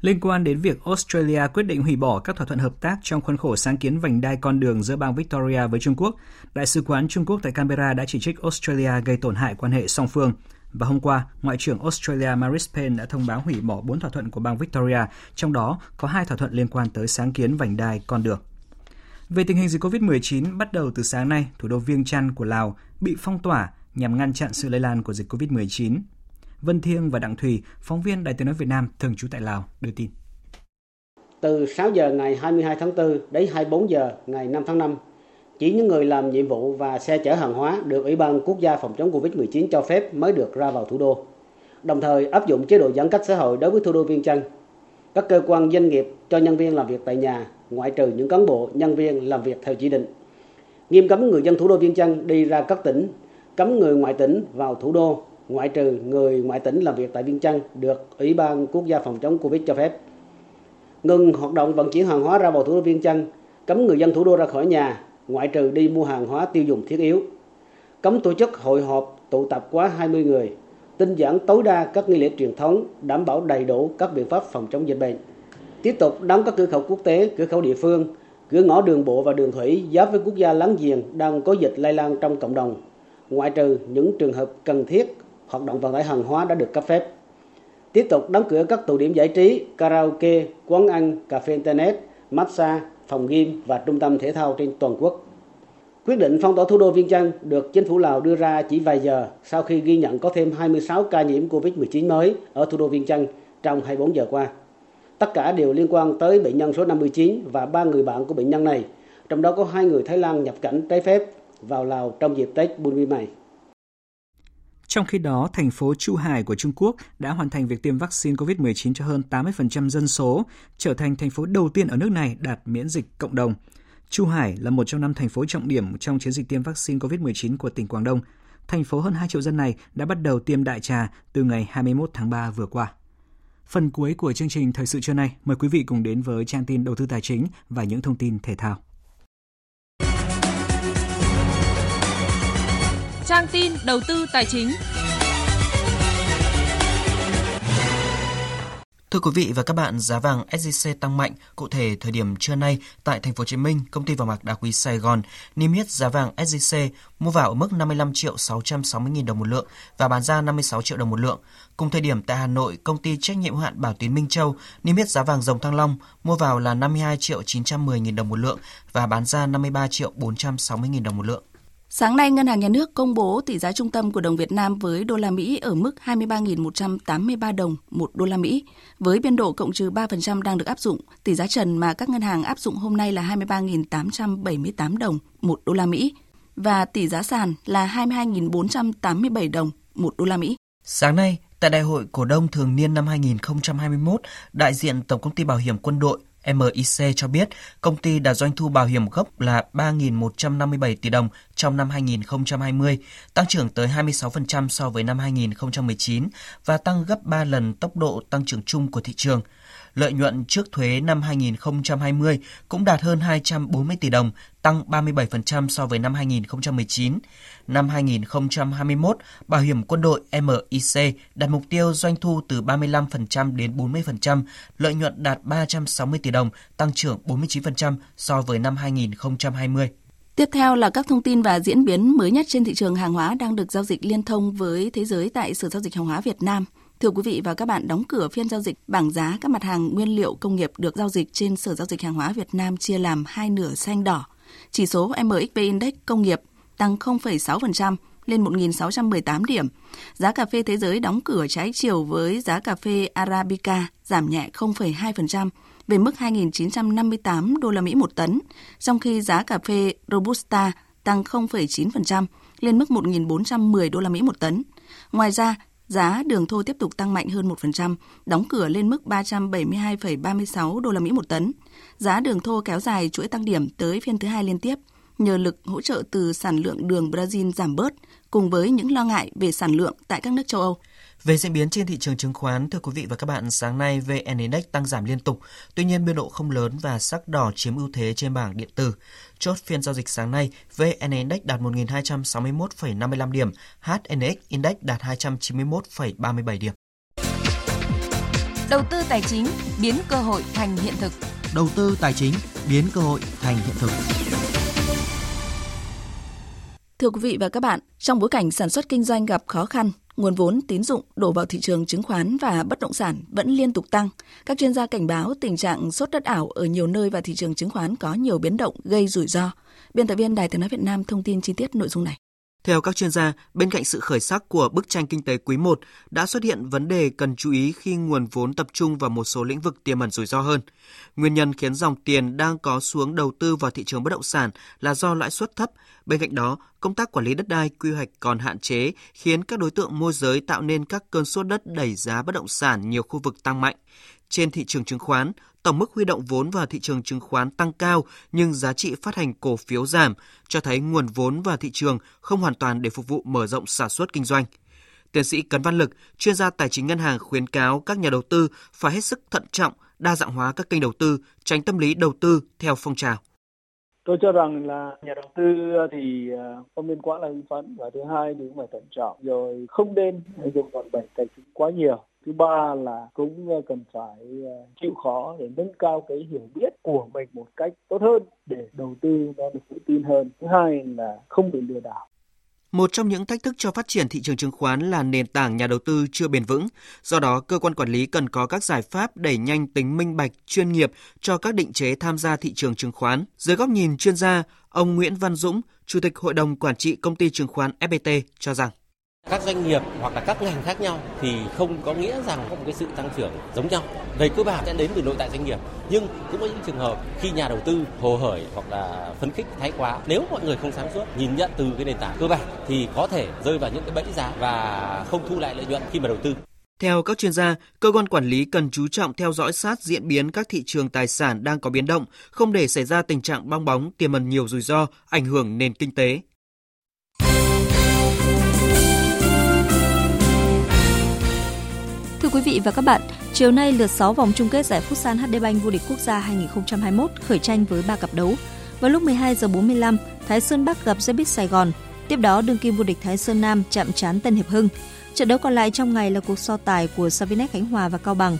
Liên quan đến việc Australia quyết định hủy bỏ các thỏa thuận hợp tác trong khuôn khổ sáng kiến vành đai con đường giữa bang Victoria với Trung Quốc, Đại sứ quán Trung Quốc tại Canberra đã chỉ trích Australia gây tổn hại quan hệ song phương. Và hôm qua, Ngoại trưởng Australia Maris Payne đã thông báo hủy bỏ bốn thỏa thuận của bang Victoria, trong đó có hai thỏa thuận liên quan tới sáng kiến vành đai con đường. Về tình hình dịch COVID-19, bắt đầu từ sáng nay, thủ đô Viêng Chăn của Lào bị phong tỏa nhằm ngăn chặn sự lây lan của dịch COVID-19. Vân Thiêng và Đặng Thùy, phóng viên Đài tiếng nói Việt Nam thường trú tại Lào, đưa tin. Từ 6 giờ ngày 22 tháng 4 đến 24 giờ ngày 5 tháng 5, chỉ những người làm nhiệm vụ và xe chở hàng hóa được Ủy ban Quốc gia phòng chống Covid-19 cho phép mới được ra vào thủ đô. Đồng thời áp dụng chế độ giãn cách xã hội đối với thủ đô Viên Chăn. Các cơ quan doanh nghiệp cho nhân viên làm việc tại nhà, ngoại trừ những cán bộ, nhân viên làm việc theo chỉ định. Nghiêm cấm người dân thủ đô Viên Chăn đi ra các tỉnh cấm người ngoại tỉnh vào thủ đô ngoại trừ người ngoại tỉnh làm việc tại Viên Chăn được Ủy ban Quốc gia phòng chống Covid cho phép. Ngừng hoạt động vận chuyển hàng hóa ra vào thủ đô Viên Chăn, cấm người dân thủ đô ra khỏi nhà, ngoại trừ đi mua hàng hóa tiêu dùng thiết yếu. Cấm tổ chức hội họp tụ tập quá 20 người, tinh giản tối đa các nghi lễ truyền thống, đảm bảo đầy đủ các biện pháp phòng chống dịch bệnh. Tiếp tục đóng các cửa khẩu quốc tế, cửa khẩu địa phương, cửa ngõ đường bộ và đường thủy giáp với quốc gia láng giềng đang có dịch lây lan trong cộng đồng ngoại trừ những trường hợp cần thiết hoạt động vận tải hàng hóa đã được cấp phép. Tiếp tục đóng cửa các tụ điểm giải trí, karaoke, quán ăn, cà phê internet, massage, phòng gym và trung tâm thể thao trên toàn quốc. Quyết định phong tỏa thủ đô Viên Chăn được chính phủ Lào đưa ra chỉ vài giờ sau khi ghi nhận có thêm 26 ca nhiễm COVID-19 mới ở thủ đô Viên Chăn trong 24 giờ qua. Tất cả đều liên quan tới bệnh nhân số 59 và ba người bạn của bệnh nhân này, trong đó có hai người Thái Lan nhập cảnh trái phép vào Lào trong dịp Tết Bun mày. Trong khi đó, thành phố Chu Hải của Trung Quốc đã hoàn thành việc tiêm vaccine COVID-19 cho hơn 80% dân số, trở thành thành phố đầu tiên ở nước này đạt miễn dịch cộng đồng. Chu Hải là một trong năm thành phố trọng điểm trong chiến dịch tiêm vaccine COVID-19 của tỉnh Quảng Đông. Thành phố hơn 2 triệu dân này đã bắt đầu tiêm đại trà từ ngày 21 tháng 3 vừa qua. Phần cuối của chương trình Thời sự trưa nay, mời quý vị cùng đến với trang tin đầu tư tài chính và những thông tin thể thao. Trang tin đầu tư tài chính. Thưa quý vị và các bạn, giá vàng SJC tăng mạnh. Cụ thể, thời điểm trưa nay tại thành phố Hồ Chí Minh, công ty vàng bạc đá quý Sài Gòn niêm yết giá vàng SJC mua vào ở mức 55 triệu 660 000 đồng một lượng và bán ra 56 triệu đồng một lượng. Cùng thời điểm tại Hà Nội, công ty trách nhiệm hạn Bảo Tín Minh Châu niêm yết giá vàng dòng Thăng Long mua vào là 52 triệu 910 000 đồng một lượng và bán ra 53 triệu 460 000 đồng một lượng. Sáng nay, Ngân hàng Nhà nước công bố tỷ giá trung tâm của đồng Việt Nam với đô la Mỹ ở mức 23.183 đồng một đô la Mỹ, với biên độ cộng trừ 3% đang được áp dụng. Tỷ giá trần mà các ngân hàng áp dụng hôm nay là 23.878 đồng một đô la Mỹ và tỷ giá sàn là 22.487 đồng một đô la Mỹ. Sáng nay, tại Đại hội Cổ đông Thường niên năm 2021, đại diện Tổng Công ty Bảo hiểm Quân đội MIC cho biết công ty đạt doanh thu bảo hiểm gốc là 3.157 tỷ đồng trong năm 2020, tăng trưởng tới 26% so với năm 2019 và tăng gấp 3 lần tốc độ tăng trưởng chung của thị trường. Lợi nhuận trước thuế năm 2020 cũng đạt hơn 240 tỷ đồng, tăng 37% so với năm 2019. Năm 2021, Bảo hiểm quân đội MIC đặt mục tiêu doanh thu từ 35% đến 40%, lợi nhuận đạt 360 tỷ đồng, tăng trưởng 49% so với năm 2020. Tiếp theo là các thông tin và diễn biến mới nhất trên thị trường hàng hóa đang được giao dịch liên thông với thế giới tại Sở Giao dịch Hàng hóa Việt Nam. Thưa quý vị và các bạn, đóng cửa phiên giao dịch bảng giá các mặt hàng nguyên liệu công nghiệp được giao dịch trên Sở Giao dịch Hàng hóa Việt Nam chia làm hai nửa xanh đỏ. Chỉ số MXV Index công nghiệp tăng 0,6% lên 1.618 điểm. Giá cà phê thế giới đóng cửa trái chiều với giá cà phê Arabica giảm nhẹ 0,2% về mức 2.958 đô la Mỹ một tấn, trong khi giá cà phê Robusta tăng 0,9% lên mức 1.410 đô la Mỹ một tấn. Ngoài ra, giá đường thô tiếp tục tăng mạnh hơn 1%, đóng cửa lên mức 372,36 đô la Mỹ một tấn. Giá đường thô kéo dài chuỗi tăng điểm tới phiên thứ hai liên tiếp nhờ lực hỗ trợ từ sản lượng đường Brazil giảm bớt cùng với những lo ngại về sản lượng tại các nước châu Âu. Về diễn biến trên thị trường chứng khoán, thưa quý vị và các bạn, sáng nay VN Index tăng giảm liên tục, tuy nhiên biên độ không lớn và sắc đỏ chiếm ưu thế trên bảng điện tử. Chốt phiên giao dịch sáng nay, VN Index đạt 1.261,55 điểm, HNX Index đạt 291,37 điểm. Đầu tư tài chính biến cơ hội thành hiện thực. Đầu tư tài chính biến cơ hội thành hiện thực. Thưa quý vị và các bạn, trong bối cảnh sản xuất kinh doanh gặp khó khăn, nguồn vốn, tín dụng đổ vào thị trường chứng khoán và bất động sản vẫn liên tục tăng. Các chuyên gia cảnh báo tình trạng sốt đất ảo ở nhiều nơi và thị trường chứng khoán có nhiều biến động gây rủi ro. Biên tập viên Đài tiếng nói Việt Nam thông tin chi tiết nội dung này. Theo các chuyên gia, bên cạnh sự khởi sắc của bức tranh kinh tế quý 1, đã xuất hiện vấn đề cần chú ý khi nguồn vốn tập trung vào một số lĩnh vực tiềm ẩn rủi ro hơn. Nguyên nhân khiến dòng tiền đang có xuống đầu tư vào thị trường bất động sản là do lãi suất thấp. Bên cạnh đó, công tác quản lý đất đai quy hoạch còn hạn chế, khiến các đối tượng môi giới tạo nên các cơn sốt đất đẩy giá bất động sản nhiều khu vực tăng mạnh. Trên thị trường chứng khoán, tổng mức huy động vốn vào thị trường chứng khoán tăng cao nhưng giá trị phát hành cổ phiếu giảm, cho thấy nguồn vốn vào thị trường không hoàn toàn để phục vụ mở rộng sản xuất kinh doanh. Tiến sĩ Cấn Văn Lực, chuyên gia tài chính ngân hàng khuyến cáo các nhà đầu tư phải hết sức thận trọng, đa dạng hóa các kênh đầu tư, tránh tâm lý đầu tư theo phong trào. Tôi cho rằng là nhà đầu tư thì à, không nên quá là hưng phấn và thứ hai thì cũng phải thận trọng rồi không nên dùng đòn bẩy tài chính quá nhiều thứ ba là cũng ờ, cần phải ờ, chịu khó để nâng cao cái hiểu biết của mình một cách tốt hơn để đầu tư nó được tự tin hơn thứ hai là không bị lừa đảo một trong những thách thức cho phát triển thị trường chứng khoán là nền tảng nhà đầu tư chưa bền vững. Do đó, cơ quan quản lý cần có các giải pháp đẩy nhanh tính minh bạch, chuyên nghiệp cho các định chế tham gia thị trường chứng khoán. Dưới góc nhìn chuyên gia, ông Nguyễn Văn Dũng, Chủ tịch Hội đồng Quản trị Công ty Chứng khoán FPT cho rằng các doanh nghiệp hoặc là các ngành khác nhau thì không có nghĩa rằng có một cái sự tăng trưởng giống nhau về cơ bản sẽ đến từ nội tại doanh nghiệp nhưng cũng có những trường hợp khi nhà đầu tư hồ hởi hoặc là phấn khích thái quá nếu mọi người không sáng suốt nhìn nhận từ cái nền tảng cơ bản thì có thể rơi vào những cái bẫy giá và không thu lại lợi nhuận khi mà đầu tư theo các chuyên gia, cơ quan quản lý cần chú trọng theo dõi sát diễn biến các thị trường tài sản đang có biến động, không để xảy ra tình trạng bong bóng tiềm ẩn nhiều rủi ro, ảnh hưởng nền kinh tế. Quý vị và các bạn, chiều nay lượt 6 vòng chung kết giải Futsal HD Bank vô địch quốc gia 2021 khởi tranh với 3 cặp đấu. Vào lúc 12 giờ 45, Thái Sơn Bắc gặp Zebit Sài Gòn. Tiếp đó, đương kim vô địch Thái Sơn Nam chạm trán Tân Hiệp Hưng. Trận đấu còn lại trong ngày là cuộc so tài của Savinex Khánh Hòa và Cao Bằng.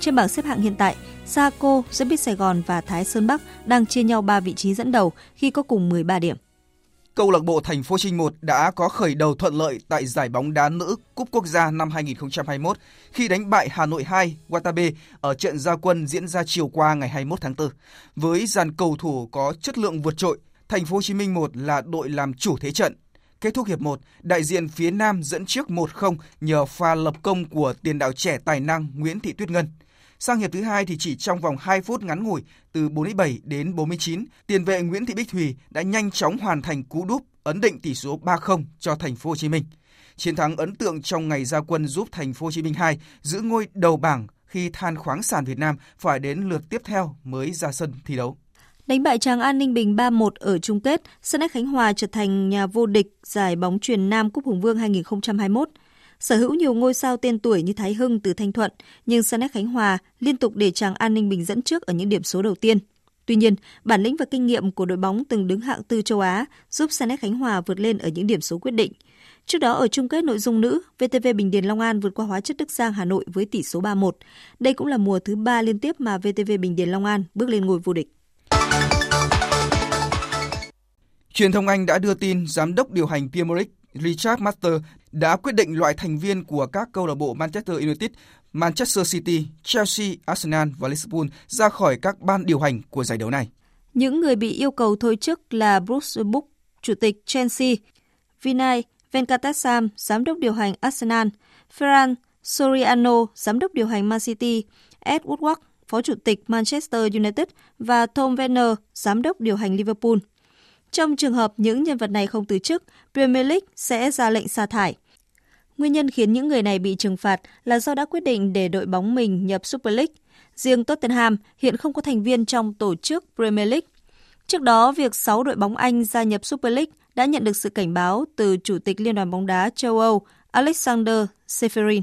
Trên bảng xếp hạng hiện tại, Saco, Rapid Sài Gòn và Thái Sơn Bắc đang chia nhau 3 vị trí dẫn đầu khi có cùng 13 điểm. Câu lạc bộ Thành phố Trinh 1 đã có khởi đầu thuận lợi tại giải bóng đá nữ Cúp Quốc gia năm 2021 khi đánh bại Hà Nội 2 Watabe ở trận gia quân diễn ra chiều qua ngày 21 tháng 4. Với dàn cầu thủ có chất lượng vượt trội, Thành phố Hồ Chí Minh 1 là đội làm chủ thế trận. Kết thúc hiệp 1, đại diện phía Nam dẫn trước 1-0 nhờ pha lập công của tiền đạo trẻ tài năng Nguyễn Thị Tuyết Ngân. Sang hiệp thứ hai thì chỉ trong vòng 2 phút ngắn ngủi từ 47 đến 49, tiền vệ Nguyễn Thị Bích Thùy đã nhanh chóng hoàn thành cú đúp ấn định tỷ số 3-0 cho thành phố Hồ Chí Minh. Chiến thắng ấn tượng trong ngày ra quân giúp thành phố Hồ Chí Minh 2 giữ ngôi đầu bảng khi than khoáng sản Việt Nam phải đến lượt tiếp theo mới ra sân thi đấu. Đánh bại Tràng An Ninh Bình 3-1 ở chung kết, Sân Khánh Hòa trở thành nhà vô địch giải bóng truyền Nam Cúp Hùng Vương 2021. Sở hữu nhiều ngôi sao tên tuổi như Thái Hưng từ Thanh Thuận, nhưng Sanet Khánh Hòa liên tục để chàng An Ninh Bình dẫn trước ở những điểm số đầu tiên. Tuy nhiên, bản lĩnh và kinh nghiệm của đội bóng từng đứng hạng tư châu Á giúp Sanet Khánh Hòa vượt lên ở những điểm số quyết định. Trước đó ở chung kết nội dung nữ, VTV Bình Điền Long An vượt qua hóa chất Đức Giang Hà Nội với tỷ số 3-1. Đây cũng là mùa thứ ba liên tiếp mà VTV Bình Điền Long An bước lên ngôi vô địch. Truyền thông Anh đã đưa tin giám đốc điều hành Premier League Richard Master đã quyết định loại thành viên của các câu lạc bộ Manchester United, Manchester City, Chelsea, Arsenal và Liverpool ra khỏi các ban điều hành của giải đấu này. Những người bị yêu cầu thôi chức là Bruce Book, chủ tịch Chelsea, Vinay Venkatasam, giám đốc điều hành Arsenal, Ferran Soriano, giám đốc điều hành Man City, Ed Woodward, phó chủ tịch Manchester United và Tom Werner, giám đốc điều hành Liverpool. Trong trường hợp những nhân vật này không từ chức, Premier League sẽ ra lệnh sa thải. Nguyên nhân khiến những người này bị trừng phạt là do đã quyết định để đội bóng mình nhập Super League. Riêng Tottenham hiện không có thành viên trong tổ chức Premier League. Trước đó, việc 6 đội bóng Anh gia nhập Super League đã nhận được sự cảnh báo từ Chủ tịch Liên đoàn bóng đá châu Âu Alexander Seferin.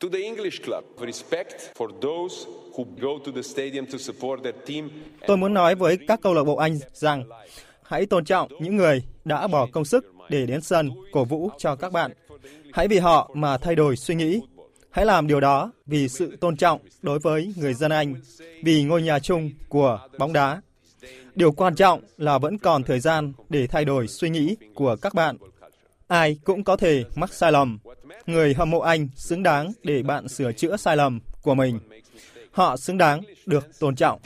To the English club, respect for those Tôi muốn nói với các câu lạc bộ Anh rằng hãy tôn trọng những người đã bỏ công sức để đến sân cổ vũ cho các bạn. Hãy vì họ mà thay đổi suy nghĩ. Hãy làm điều đó vì sự tôn trọng đối với người dân Anh, vì ngôi nhà chung của bóng đá. Điều quan trọng là vẫn còn thời gian để thay đổi suy nghĩ của các bạn. Ai cũng có thể mắc sai lầm. Người hâm mộ Anh xứng đáng để bạn sửa chữa sai lầm của mình. Họ xứng đáng được tôn trọng.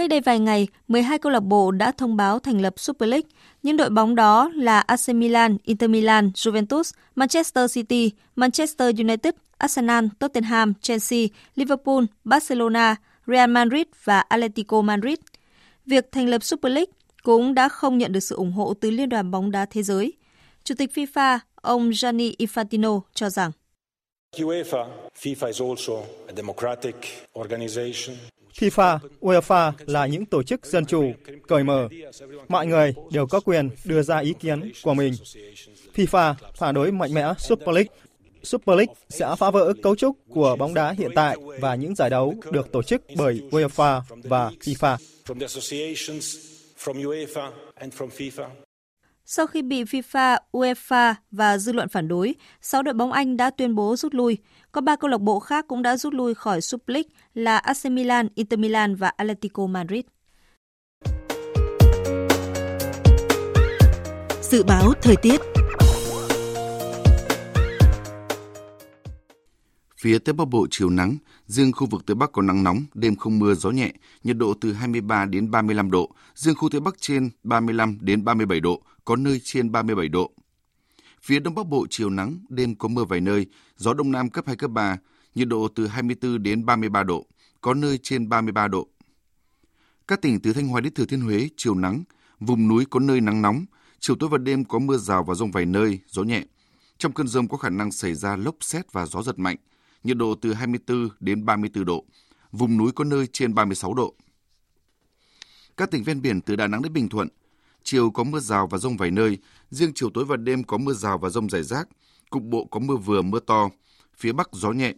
Cách đây vài ngày, 12 câu lạc bộ đã thông báo thành lập Super League. Những đội bóng đó là AC Milan, Inter Milan, Juventus, Manchester City, Manchester United, Arsenal, Tottenham, Chelsea, Liverpool, Barcelona, Real Madrid và Atletico Madrid. Việc thành lập Super League cũng đã không nhận được sự ủng hộ từ Liên đoàn bóng đá thế giới. Chủ tịch FIFA Ông Gianni Infantino cho rằng FIFA, UEFA là những tổ chức dân chủ, cởi mở. Mọi người đều có quyền đưa ra ý kiến của mình. FIFA phản đối mạnh mẽ Super League. Super League sẽ phá vỡ cấu trúc của bóng đá hiện tại và những giải đấu được tổ chức bởi UEFA và FIFA. Sau khi bị FIFA, UEFA và dư luận phản đối, 6 đội bóng Anh đã tuyên bố rút lui. Có 3 câu lạc bộ khác cũng đã rút lui khỏi Super League là AC Milan, Inter Milan và Atletico Madrid. Dự báo thời tiết Phía Tây Bắc Bộ chiều nắng, riêng khu vực Tây Bắc có nắng nóng, đêm không mưa, gió nhẹ, nhiệt độ từ 23 đến 35 độ, riêng khu Tây Bắc trên 35 đến 37 độ, có nơi trên 37 độ. Phía Đông Bắc Bộ chiều nắng, đêm có mưa vài nơi, gió Đông Nam cấp 2, cấp 3, nhiệt độ từ 24 đến 33 độ, có nơi trên 33 độ. Các tỉnh từ Thanh Hóa đến Thừa Thiên Huế chiều nắng, vùng núi có nơi nắng nóng, chiều tối và đêm có mưa rào và rông vài nơi, gió nhẹ. Trong cơn rông có khả năng xảy ra lốc xét và gió giật mạnh, nhiệt độ từ 24 đến 34 độ, vùng núi có nơi trên 36 độ. Các tỉnh ven biển từ Đà Nẵng đến Bình Thuận, chiều có mưa rào và rông vài nơi, riêng chiều tối và đêm có mưa rào và rông rải rác, cục bộ có mưa vừa mưa to, phía Bắc gió nhẹ,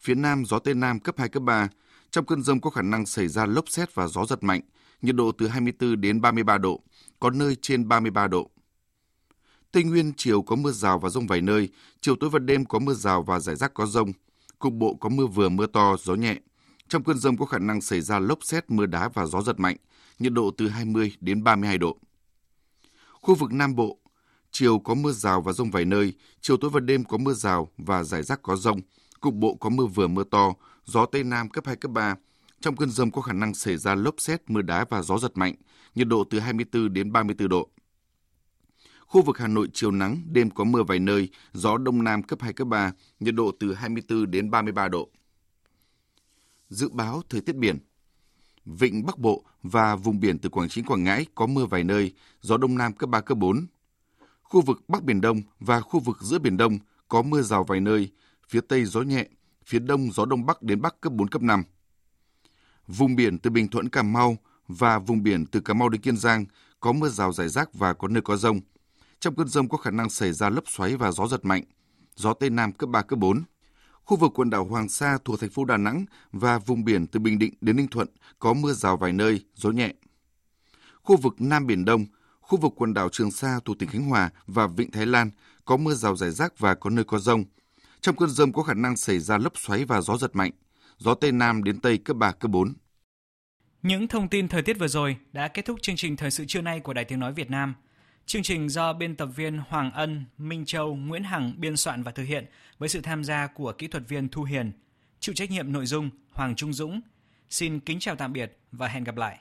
phía Nam gió Tây Nam cấp 2, cấp 3. Trong cơn rông có khả năng xảy ra lốc xét và gió giật mạnh, nhiệt độ từ 24 đến 33 độ, có nơi trên 33 độ. Tây Nguyên chiều có mưa rào và rông vài nơi, chiều tối và đêm có mưa rào và rải rác có rông. Cục bộ có mưa vừa mưa to, gió nhẹ. Trong cơn rông có khả năng xảy ra lốc xét, mưa đá và gió giật mạnh, nhiệt độ từ 20 đến 32 độ. Khu vực Nam Bộ, chiều có mưa rào và rông vài nơi, chiều tối và đêm có mưa rào và rải rác có rông. Cục bộ có mưa vừa mưa to, gió Tây Nam cấp 2, cấp 3. Trong cơn rông có khả năng xảy ra lốc xét, mưa đá và gió giật mạnh, nhiệt độ từ 24 đến 34 độ. Khu vực Hà Nội chiều nắng, đêm có mưa vài nơi, gió đông nam cấp 2, cấp 3, nhiệt độ từ 24 đến 33 độ. Dự báo thời tiết biển Vịnh Bắc Bộ và vùng biển từ Quảng Trị Quảng Ngãi có mưa vài nơi, gió đông nam cấp 3, cấp 4. Khu vực Bắc Biển Đông và khu vực giữa Biển Đông có mưa rào vài nơi, phía Tây gió nhẹ, phía Đông gió Đông Bắc đến Bắc cấp 4, cấp 5. Vùng biển từ Bình Thuận, Cà Mau và vùng biển từ Cà Mau đến Kiên Giang có mưa rào rải rác và có nơi có rông. Trong cơn rông có khả năng xảy ra lốc xoáy và gió giật mạnh, gió Tây Nam cấp 3, cấp 4. Khu vực quần đảo Hoàng Sa thuộc thành phố Đà Nẵng và vùng biển từ Bình Định đến Ninh Thuận có mưa rào vài nơi, gió nhẹ. Khu vực Nam Biển Đông, khu vực quần đảo Trường Sa thuộc tỉnh Khánh Hòa và Vịnh Thái Lan có mưa rào rải rác và có nơi có rông. Trong cơn rông có khả năng xảy ra lốc xoáy và gió giật mạnh, gió Tây Nam đến Tây cấp 3, cấp 4. Những thông tin thời tiết vừa rồi đã kết thúc chương trình thời sự trưa nay của Đài Tiếng Nói Việt Nam. Chương trình do biên tập viên Hoàng Ân, Minh Châu, Nguyễn Hằng biên soạn và thực hiện với sự tham gia của kỹ thuật viên Thu Hiền. Chịu trách nhiệm nội dung Hoàng Trung Dũng. Xin kính chào tạm biệt và hẹn gặp lại.